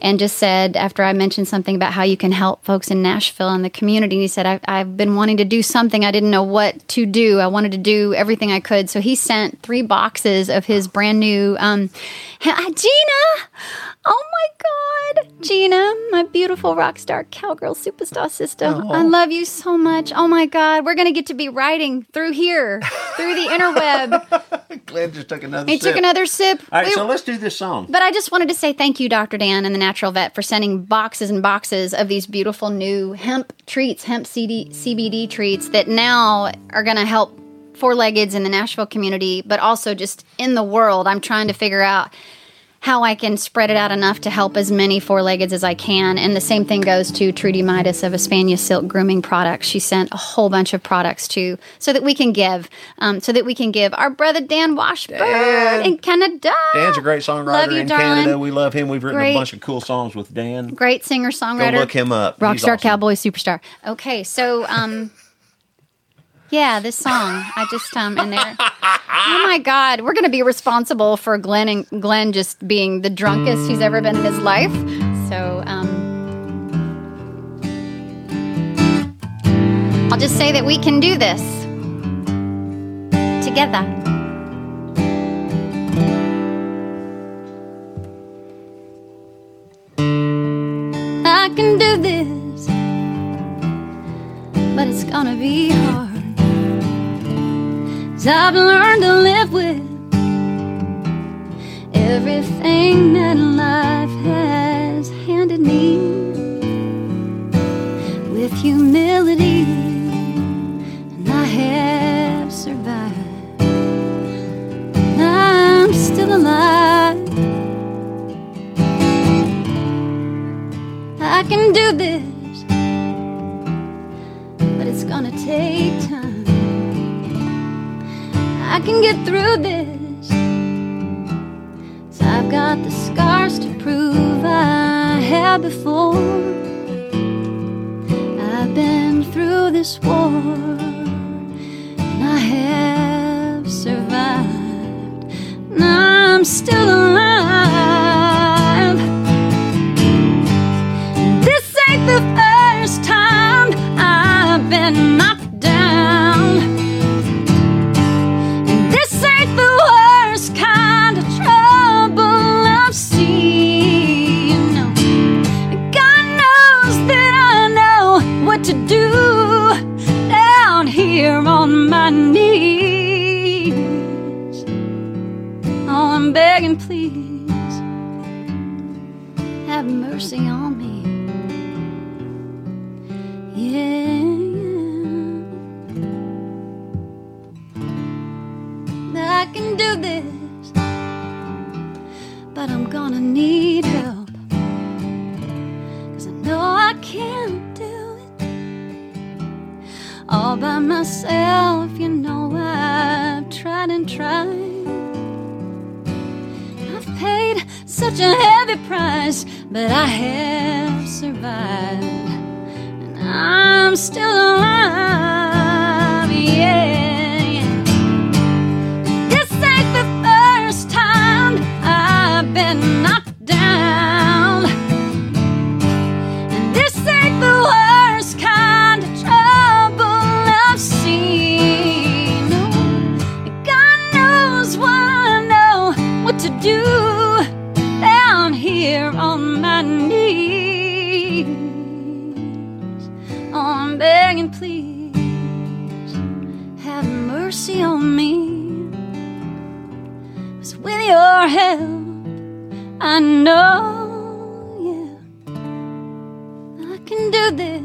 and just said after I mentioned something about how you can help folks in Nashville and the community. He said, I've, "I've been wanting to do something. I didn't know what to do. I wanted to do everything I could." So he sent three boxes of his brand new um, Gina. Oh my God, Gina, my beautiful rock star cowgirl superstar sister. I oh. love you so much. Oh my God, we're gonna get to be riding through here, through the interweb. Glenn just took another He sip. took another sip. All right, We- so let's do this song. but I just wanted to say thank you, Dr. Dan and the Natural Vet, for sending boxes and boxes of these beautiful new hemp treats, hemp CD, CBD treats that now are going to help four leggeds in the Nashville community, but also just in the world. I'm trying to figure out how I can spread it out enough to help as many four leggeds as I can. And the same thing goes to Trudy Midas of Espana Silk Grooming Products. She sent a whole bunch of products to so that we can give, um, so that we can give our brother Dan Washburn Dan. in Canada. Dan's a great songwriter Love you, in darling. Canada. We love him. We've written Great. a bunch of cool songs with Dan. Great singer songwriter. Go look him up. Rockstar awesome. cowboy superstar. Okay, so um yeah, this song. I just um in there. Oh my god, we're gonna be responsible for Glenn and Glenn just being the drunkest he's ever been in his life. So um I'll just say that we can do this together. I can do this, but it's gonna be hard. I've learned to live with everything that life has handed me with humility, and I have survived. I'm still alive. I can do this, but it's gonna take time. I can get through this. So I've got the scars to prove I have before. I've been through this war, and I have survived. And I'm still alive. This ain't the first time I've been knocked can do this, but I'm gonna need help. Cause I know I can't do it all by myself. You know, I've tried and tried. I've paid such a heavy price, but I have survived. And I'm still alive, I know, yeah, I can do this.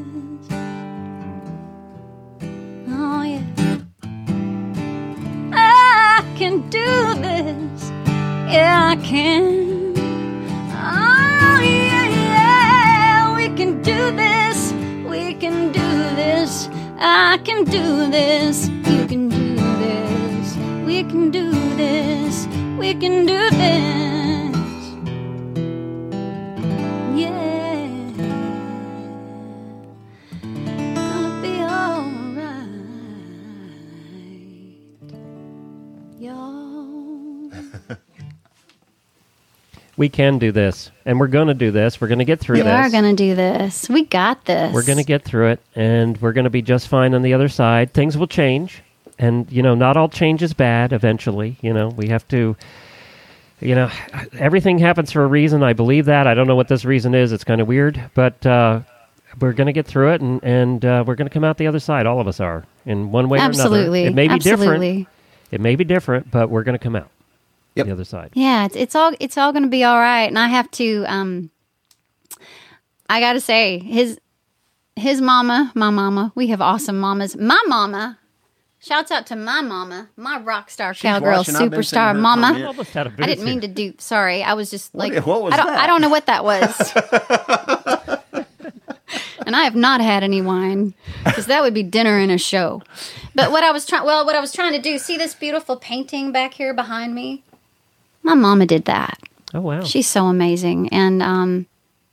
Oh, yeah. I can do this. Yeah, I can. Oh, yeah, yeah. We can do this. We can do this. I can do this. You can do this. We can do this. We can do this. We can do this, and we're going to do this. We're going to get through this. we are going to do this. We got this. We're going to get through it, and we're going to be just fine on the other side. Things will change, and you know, not all change is bad. Eventually, you know, we have to. You know, everything happens for a reason. I believe that. I don't know what this reason is. It's kind of weird, but uh, we're going to get through it, and and uh, we're going to come out the other side. All of us are, in one way Absolutely. or another. It may be Absolutely. different. It may be different, but we're going to come out Yep. the other side. Yeah, it's, it's all it's all going to be all right. And I have to um I got to say his his mama, my mama, we have awesome mamas. My mama, shouts out to my mama, my rock star cowgirl watching. I've been seeing superstar her mama. comment. Almost had a I didn't mean to do. Sorry, I was just like what was I don't that? I don't know what that was. and I have not had any wine because that would be dinner and a show. But what I was trying, well, what I was trying to do, see this beautiful painting back here behind me. My mama did that. Oh wow! She's so amazing, and um,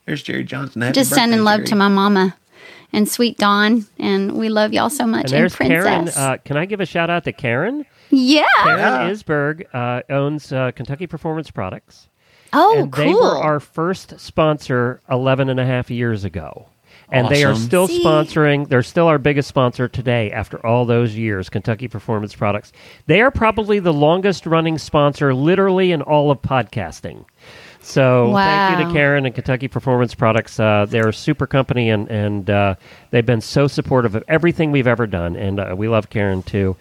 Here's Jerry Johnson. Happy just birthday, sending love Jerry. to my mama and sweet Dawn, and we love y'all so much. and there's Princess, Karen. Uh, can I give a shout out to Karen? yeah. Karen Isberg uh, owns uh, Kentucky Performance Products. Oh, and cool. they were our first sponsor 11 and a half years ago. And they are still See? sponsoring. They're still our biggest sponsor today after all those years, Kentucky Performance Products. They are probably the longest running sponsor, literally, in all of podcasting. So thank you to Karen and Kentucky Performance Products. Uh, they're a super company, and, and uh, they've been so supportive of everything we've ever done. And uh, we love Karen, too.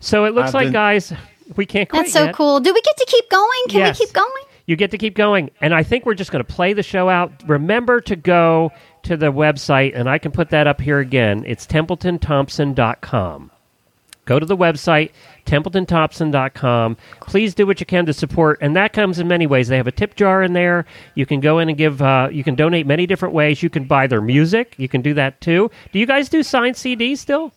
So it looks I've like, been- guys, we can't quit That's so yet. cool. Do we get to keep going? Can Yes. we keep going? You get to keep going. And I think we're just going to play the show out. Remember to go to the website, and I can put that up here again. It's TempletonThompson.com. Go to the website, TempletonThompson.com. Please do what you can to support, and that comes in many ways. They have a tip jar in there. You can go in and give, uh, you can donate many different ways. You can buy their music. You can do that too. Do you guys do signed CDs still?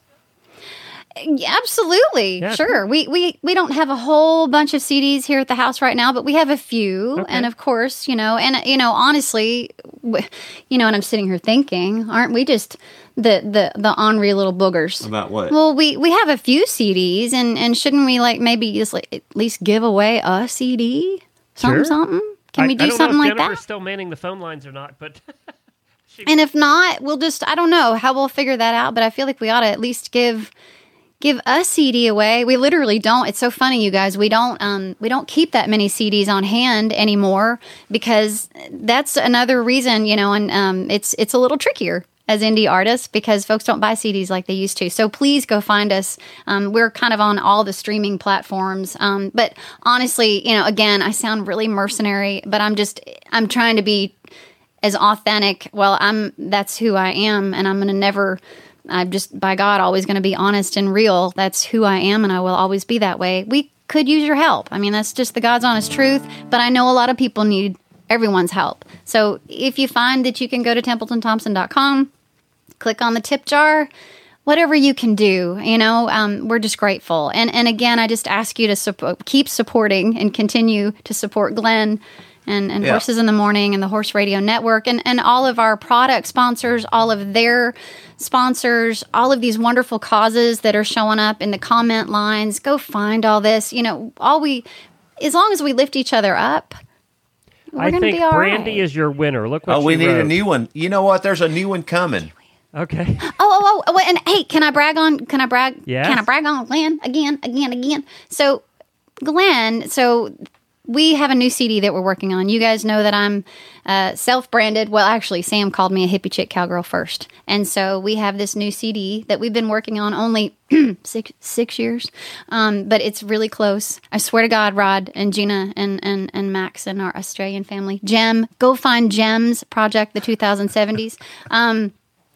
Yeah, absolutely. Yeah, sure. We, we we don't have a whole bunch of CDs here at the house right now, but we have a few. Okay. And of course, you know, and you know, honestly, w- you know, and I'm sitting here thinking, aren't we just the the the ornery little boogers? About what? Well, we we have a few CDs, and and shouldn't we like maybe just like at least give away a CD, something Sure. something? Can I- we I do don't something know if like Jennifer's that? still manning the phone lines or not, but And if not, we'll just I don't know how we'll figure that out, but I feel like we ought to at least give give a CD away. We literally don't. It's so funny, you guys. We don't um we don't keep that many CDs on hand anymore because that's another reason, you know, and um it's it's a little trickier as indie artists because folks don't buy CDs like they used to. So please go find us. Um, we're kind of on all the streaming platforms. Um, but honestly, you know, again, I sound really mercenary, but I'm just I'm trying to be as authentic. Well, I'm that's who I am, and I'm going to never. I'm just by God always going to be honest and real. That's who I am, and I will always be that way. We could use your help. I mean, that's just the God's honest truth. But I know a lot of people need everyone's help. So if you find that you can go to TempletonThompson.com, click on the tip jar whatever you can do you know um, we're just grateful and and again i just ask you to keep supporting and continue to support glenn and, and Yeah. horses in the morning and the horse radio network and, and all of our product sponsors all of their sponsors all of these wonderful causes that are showing up in the comment lines go find all this you know all we as long as we lift each other up we're I gonna think be all Brandy right. is your winner. Look what Oh, we she need a new one. You know what? There's a new one coming. Okay. Oh, oh, oh, wait, and hey, can I brag on? Can I brag? Yeah. Can I brag on Glenn again, again, again? So, Glenn, so we have a new CD that we're working on. You guys know that I'm uh, self-branded. Well, actually, Sam called me a hippie chick cowgirl first, and so we have this new CD that we've been working on only six six years, um, but it's really close. I swear to God, Rod and Gina and and and Max and our Australian family, Gem, go find Gems Project, the 2070s. Um,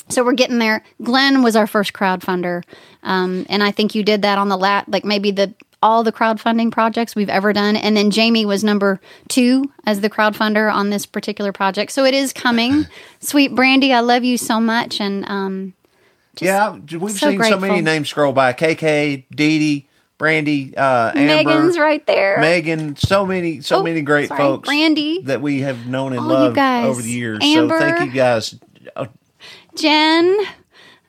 so we're getting there. Glenn was our first crowdfunder, um, and I think you did that on the lat, like maybe the all the crowdfunding projects we've ever done. And then Jamie was number two as the crowdfunder on this particular project. So it is coming. Sweet Brandy, I love you so much, and um, yeah, we've so seen so many grateful. names scroll by. KK, Dee Dee, Brandy, uh, Amber, Megan's right there. Megan, so many, so Oh, many great sorry, folks. Brandy. that we have known and loved over the years. Amber. So thank you guys. Oh, Jen.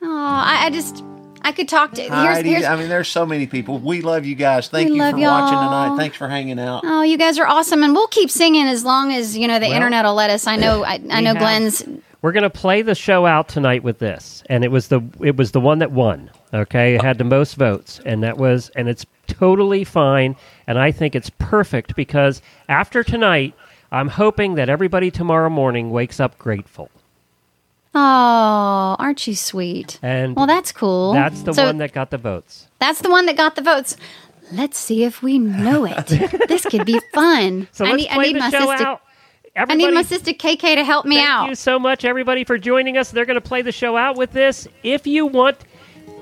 Oh, I, I just I could talk to. Here's, Heidi. here's, I mean, there's so many people. We love you guys. Thank you love for watching y'all. tonight. Thanks for hanging out. Oh, you guys are awesome, and we'll keep singing as long as you know the Well, internet will let us. I know, I, I know, have- Glenn's. We're gonna play the show out tonight with this, and it was the it was the one that won. Okay, it had the most votes, and that was and it's totally fine, and I think it's perfect because after tonight, I'm hoping that everybody tomorrow morning wakes up grateful, Oh, aren't you sweet? and Well, that's cool. that's the So one that got the votes. That's the one that got the votes. Let's see if we know it. this could be fun. So I let's need, I play need the my show sister. out. I need my sister KK to help me Thank out. Thank you so much, everybody, for joining us. They're going to play the show out with this. If you want,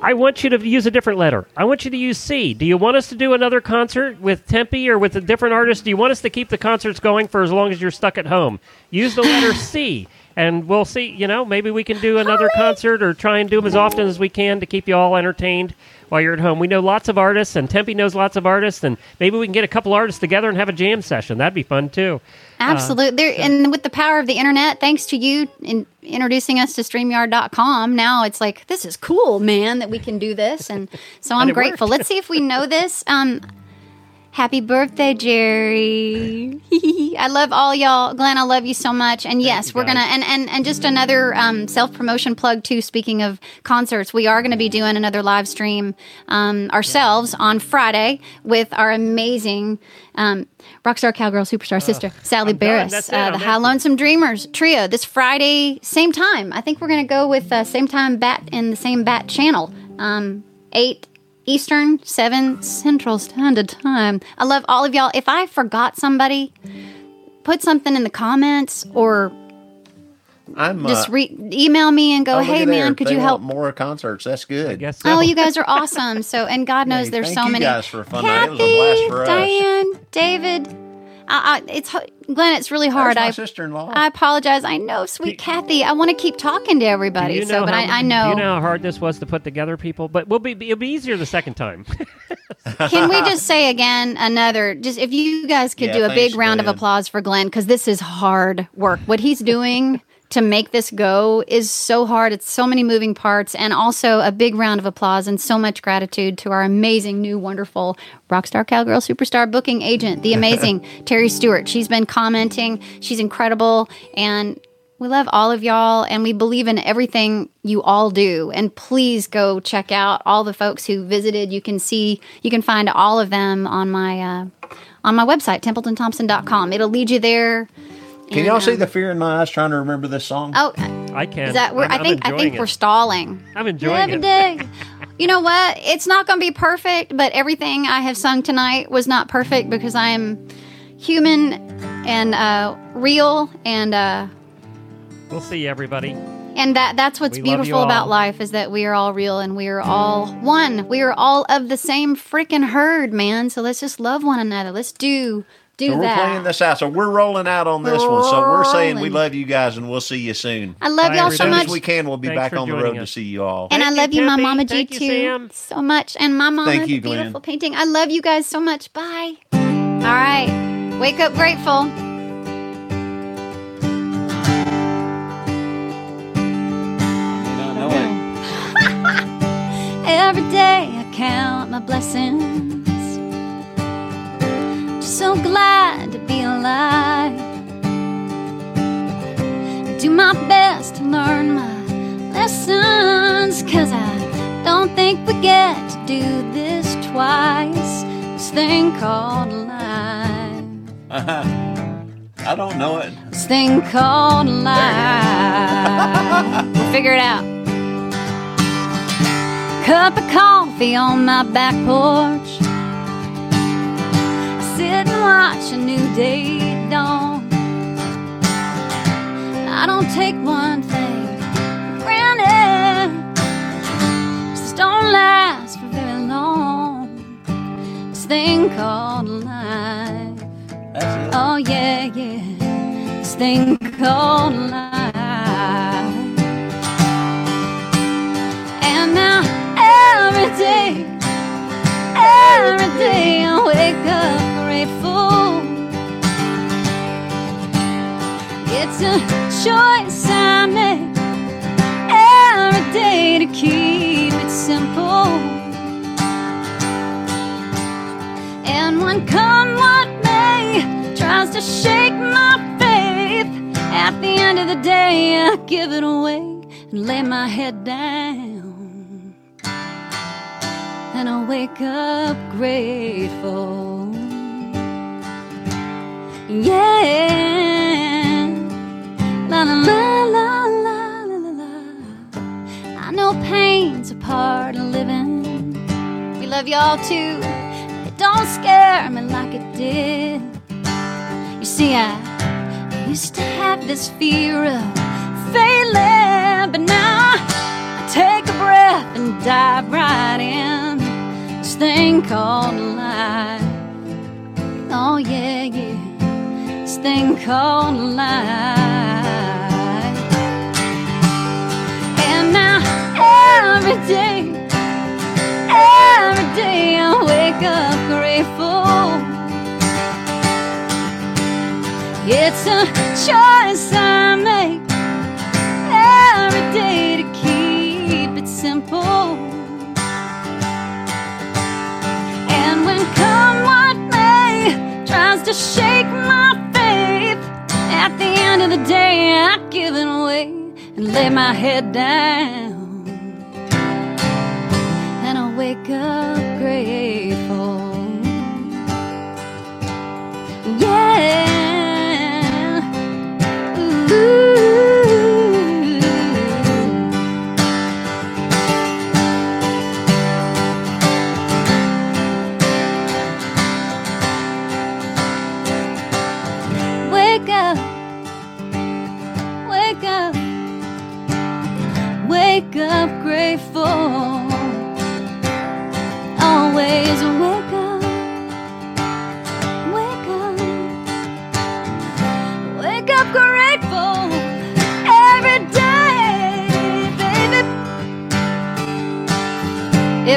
I want you to use a different letter. I want you to use C. Do you want us to do another concert with Tempe or with a different artist? Do you want us to keep the concerts going for as long as you're stuck at home? Use the letter C. And we'll see, you know, maybe we can do another concert or try and do them as often as we can to keep you all entertained while you're at home. We know lots of artists, and Tempe knows lots of artists, and maybe we can get a couple artists together and have a jam session. That'd be fun, too. Absolutely. there, and with the power of the internet, thanks to you in introducing us to StreamYard.com, now it's like, this is cool, man, that we can do this. And so I'm it grateful. Let's see if we know this. Um, happy birthday, Jerry. I love all y'all. Glenn, I love you so much. And yes, we're going to, and, and, and just another um, self promotion plug, too. Speaking of concerts, we are going to be doing another live stream um, ourselves on Friday with our amazing um, rockstar cowgirl superstar sister, Sally I'm. Barris, uh, I'm the High. Lonesome Dreamers trio this Friday, same time. I think we're going to go with uh, same time bat in the same bat channel, um, 8 Eastern, 7 Central Standard Time. I love all of y'all. If I forgot somebody, put something in the comments or I'm uh, just re- email me and go, oh, hey man, could They you help? more concerts? That's good. I guess so. Oh, you guys are awesome. So, and God knows Hey, there's thank so you many. guys for fun night. It was a Kathy, blast for us. Diane, David. I, I, it's h- Glenn. It's really hard. There's my I sister-in-law. I apologize. I know, sweet Kathy. I want to keep talking to everybody. Do you so, but how, I, I know. you know how hard this was to put together, people? But we'll be it'll be easier the second time. Can we just say again another? Just if you guys could Yeah, do a thanks, big round Glenn. of applause for Glenn because this is hard work. What he's doing to make this go is so hard. It's so many moving parts, and also a big round of applause and so much gratitude to our amazing new, wonderful rockstar cowgirl superstar booking agent, the amazing Terry Stewart. She's been commenting. She's incredible, and we love all of y'all and we believe in everything you all do. And please go check out all the folks who visited. You can see, you can find all of them on my uh, on my website, templetonthompson.com. It'll lead you there. Can And, y'all see um, the fear in my eyes trying to remember this song? Oh, I can. is that we're, I'm, I I'm think I think it. we're stalling. I'm enjoying Every it. day. You know what? It's not going to be perfect, but everything I have sung tonight was not perfect because I am human and uh, real and uh, We'll see everybody. and that that's what's We beautiful about life is that we are all real and we are all one. We are all of the same freaking herd, man. So let's just love one another. Let's do do so we're playing this out. So we're rolling out on this one. So we're saying we love you guys and we'll see you soon. I love Bye, y'all so soon much. as we can, we'll be Thanks back for on the joining road us. to see you all. And I love you, you, my Tempe. mama G Thank you, too, Sam. so much. And my mama, Thank the you, Glenn. beautiful painting. I love you guys so much. Bye. All right, wake up grateful. Every day I count my blessings. So glad to be alive. I do my best to learn my lessons. Cause I don't think we get to do this twice. This thing called life. I don't know it. This thing called life. we'll figure it out. Cup of coffee on my back porch. Watch a new day dawn. I don't take one thing for granted. Just don't last for very long. This thing called life. Oh yeah, yeah. This thing called life. And now every day, every day I wake up grateful. It's a choice I make every day to keep it simple. And when come what may, tries to shake my faith. At the end of the day, I give it away and lay my head down. And I wake up grateful. Yeah. La la la la la la la. I know pain's a part of living. We love y'all too. It don't scare me like it did. You see, I used to have this fear of failing, but now I take a breath and dive right in this thing called life. Oh yeah, yeah, this thing called life. And now every day, every day I wake up grateful. It's a choice I make every day to keep it simple. And when come what may tries to shake my end of the day I give it away and lay my head down. And I wake up grateful. Yeah.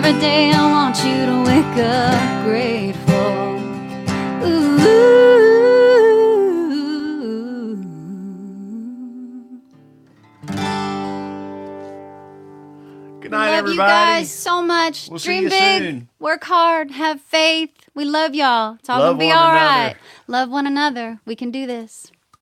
Every day I want you to wake up grateful. Ooh. Good night, love everybody. you guys so much. We'll see Dream you big, soon. work hard, have faith. We love y'all. It's all Love gonna be all another. right. Love one another. We can do this.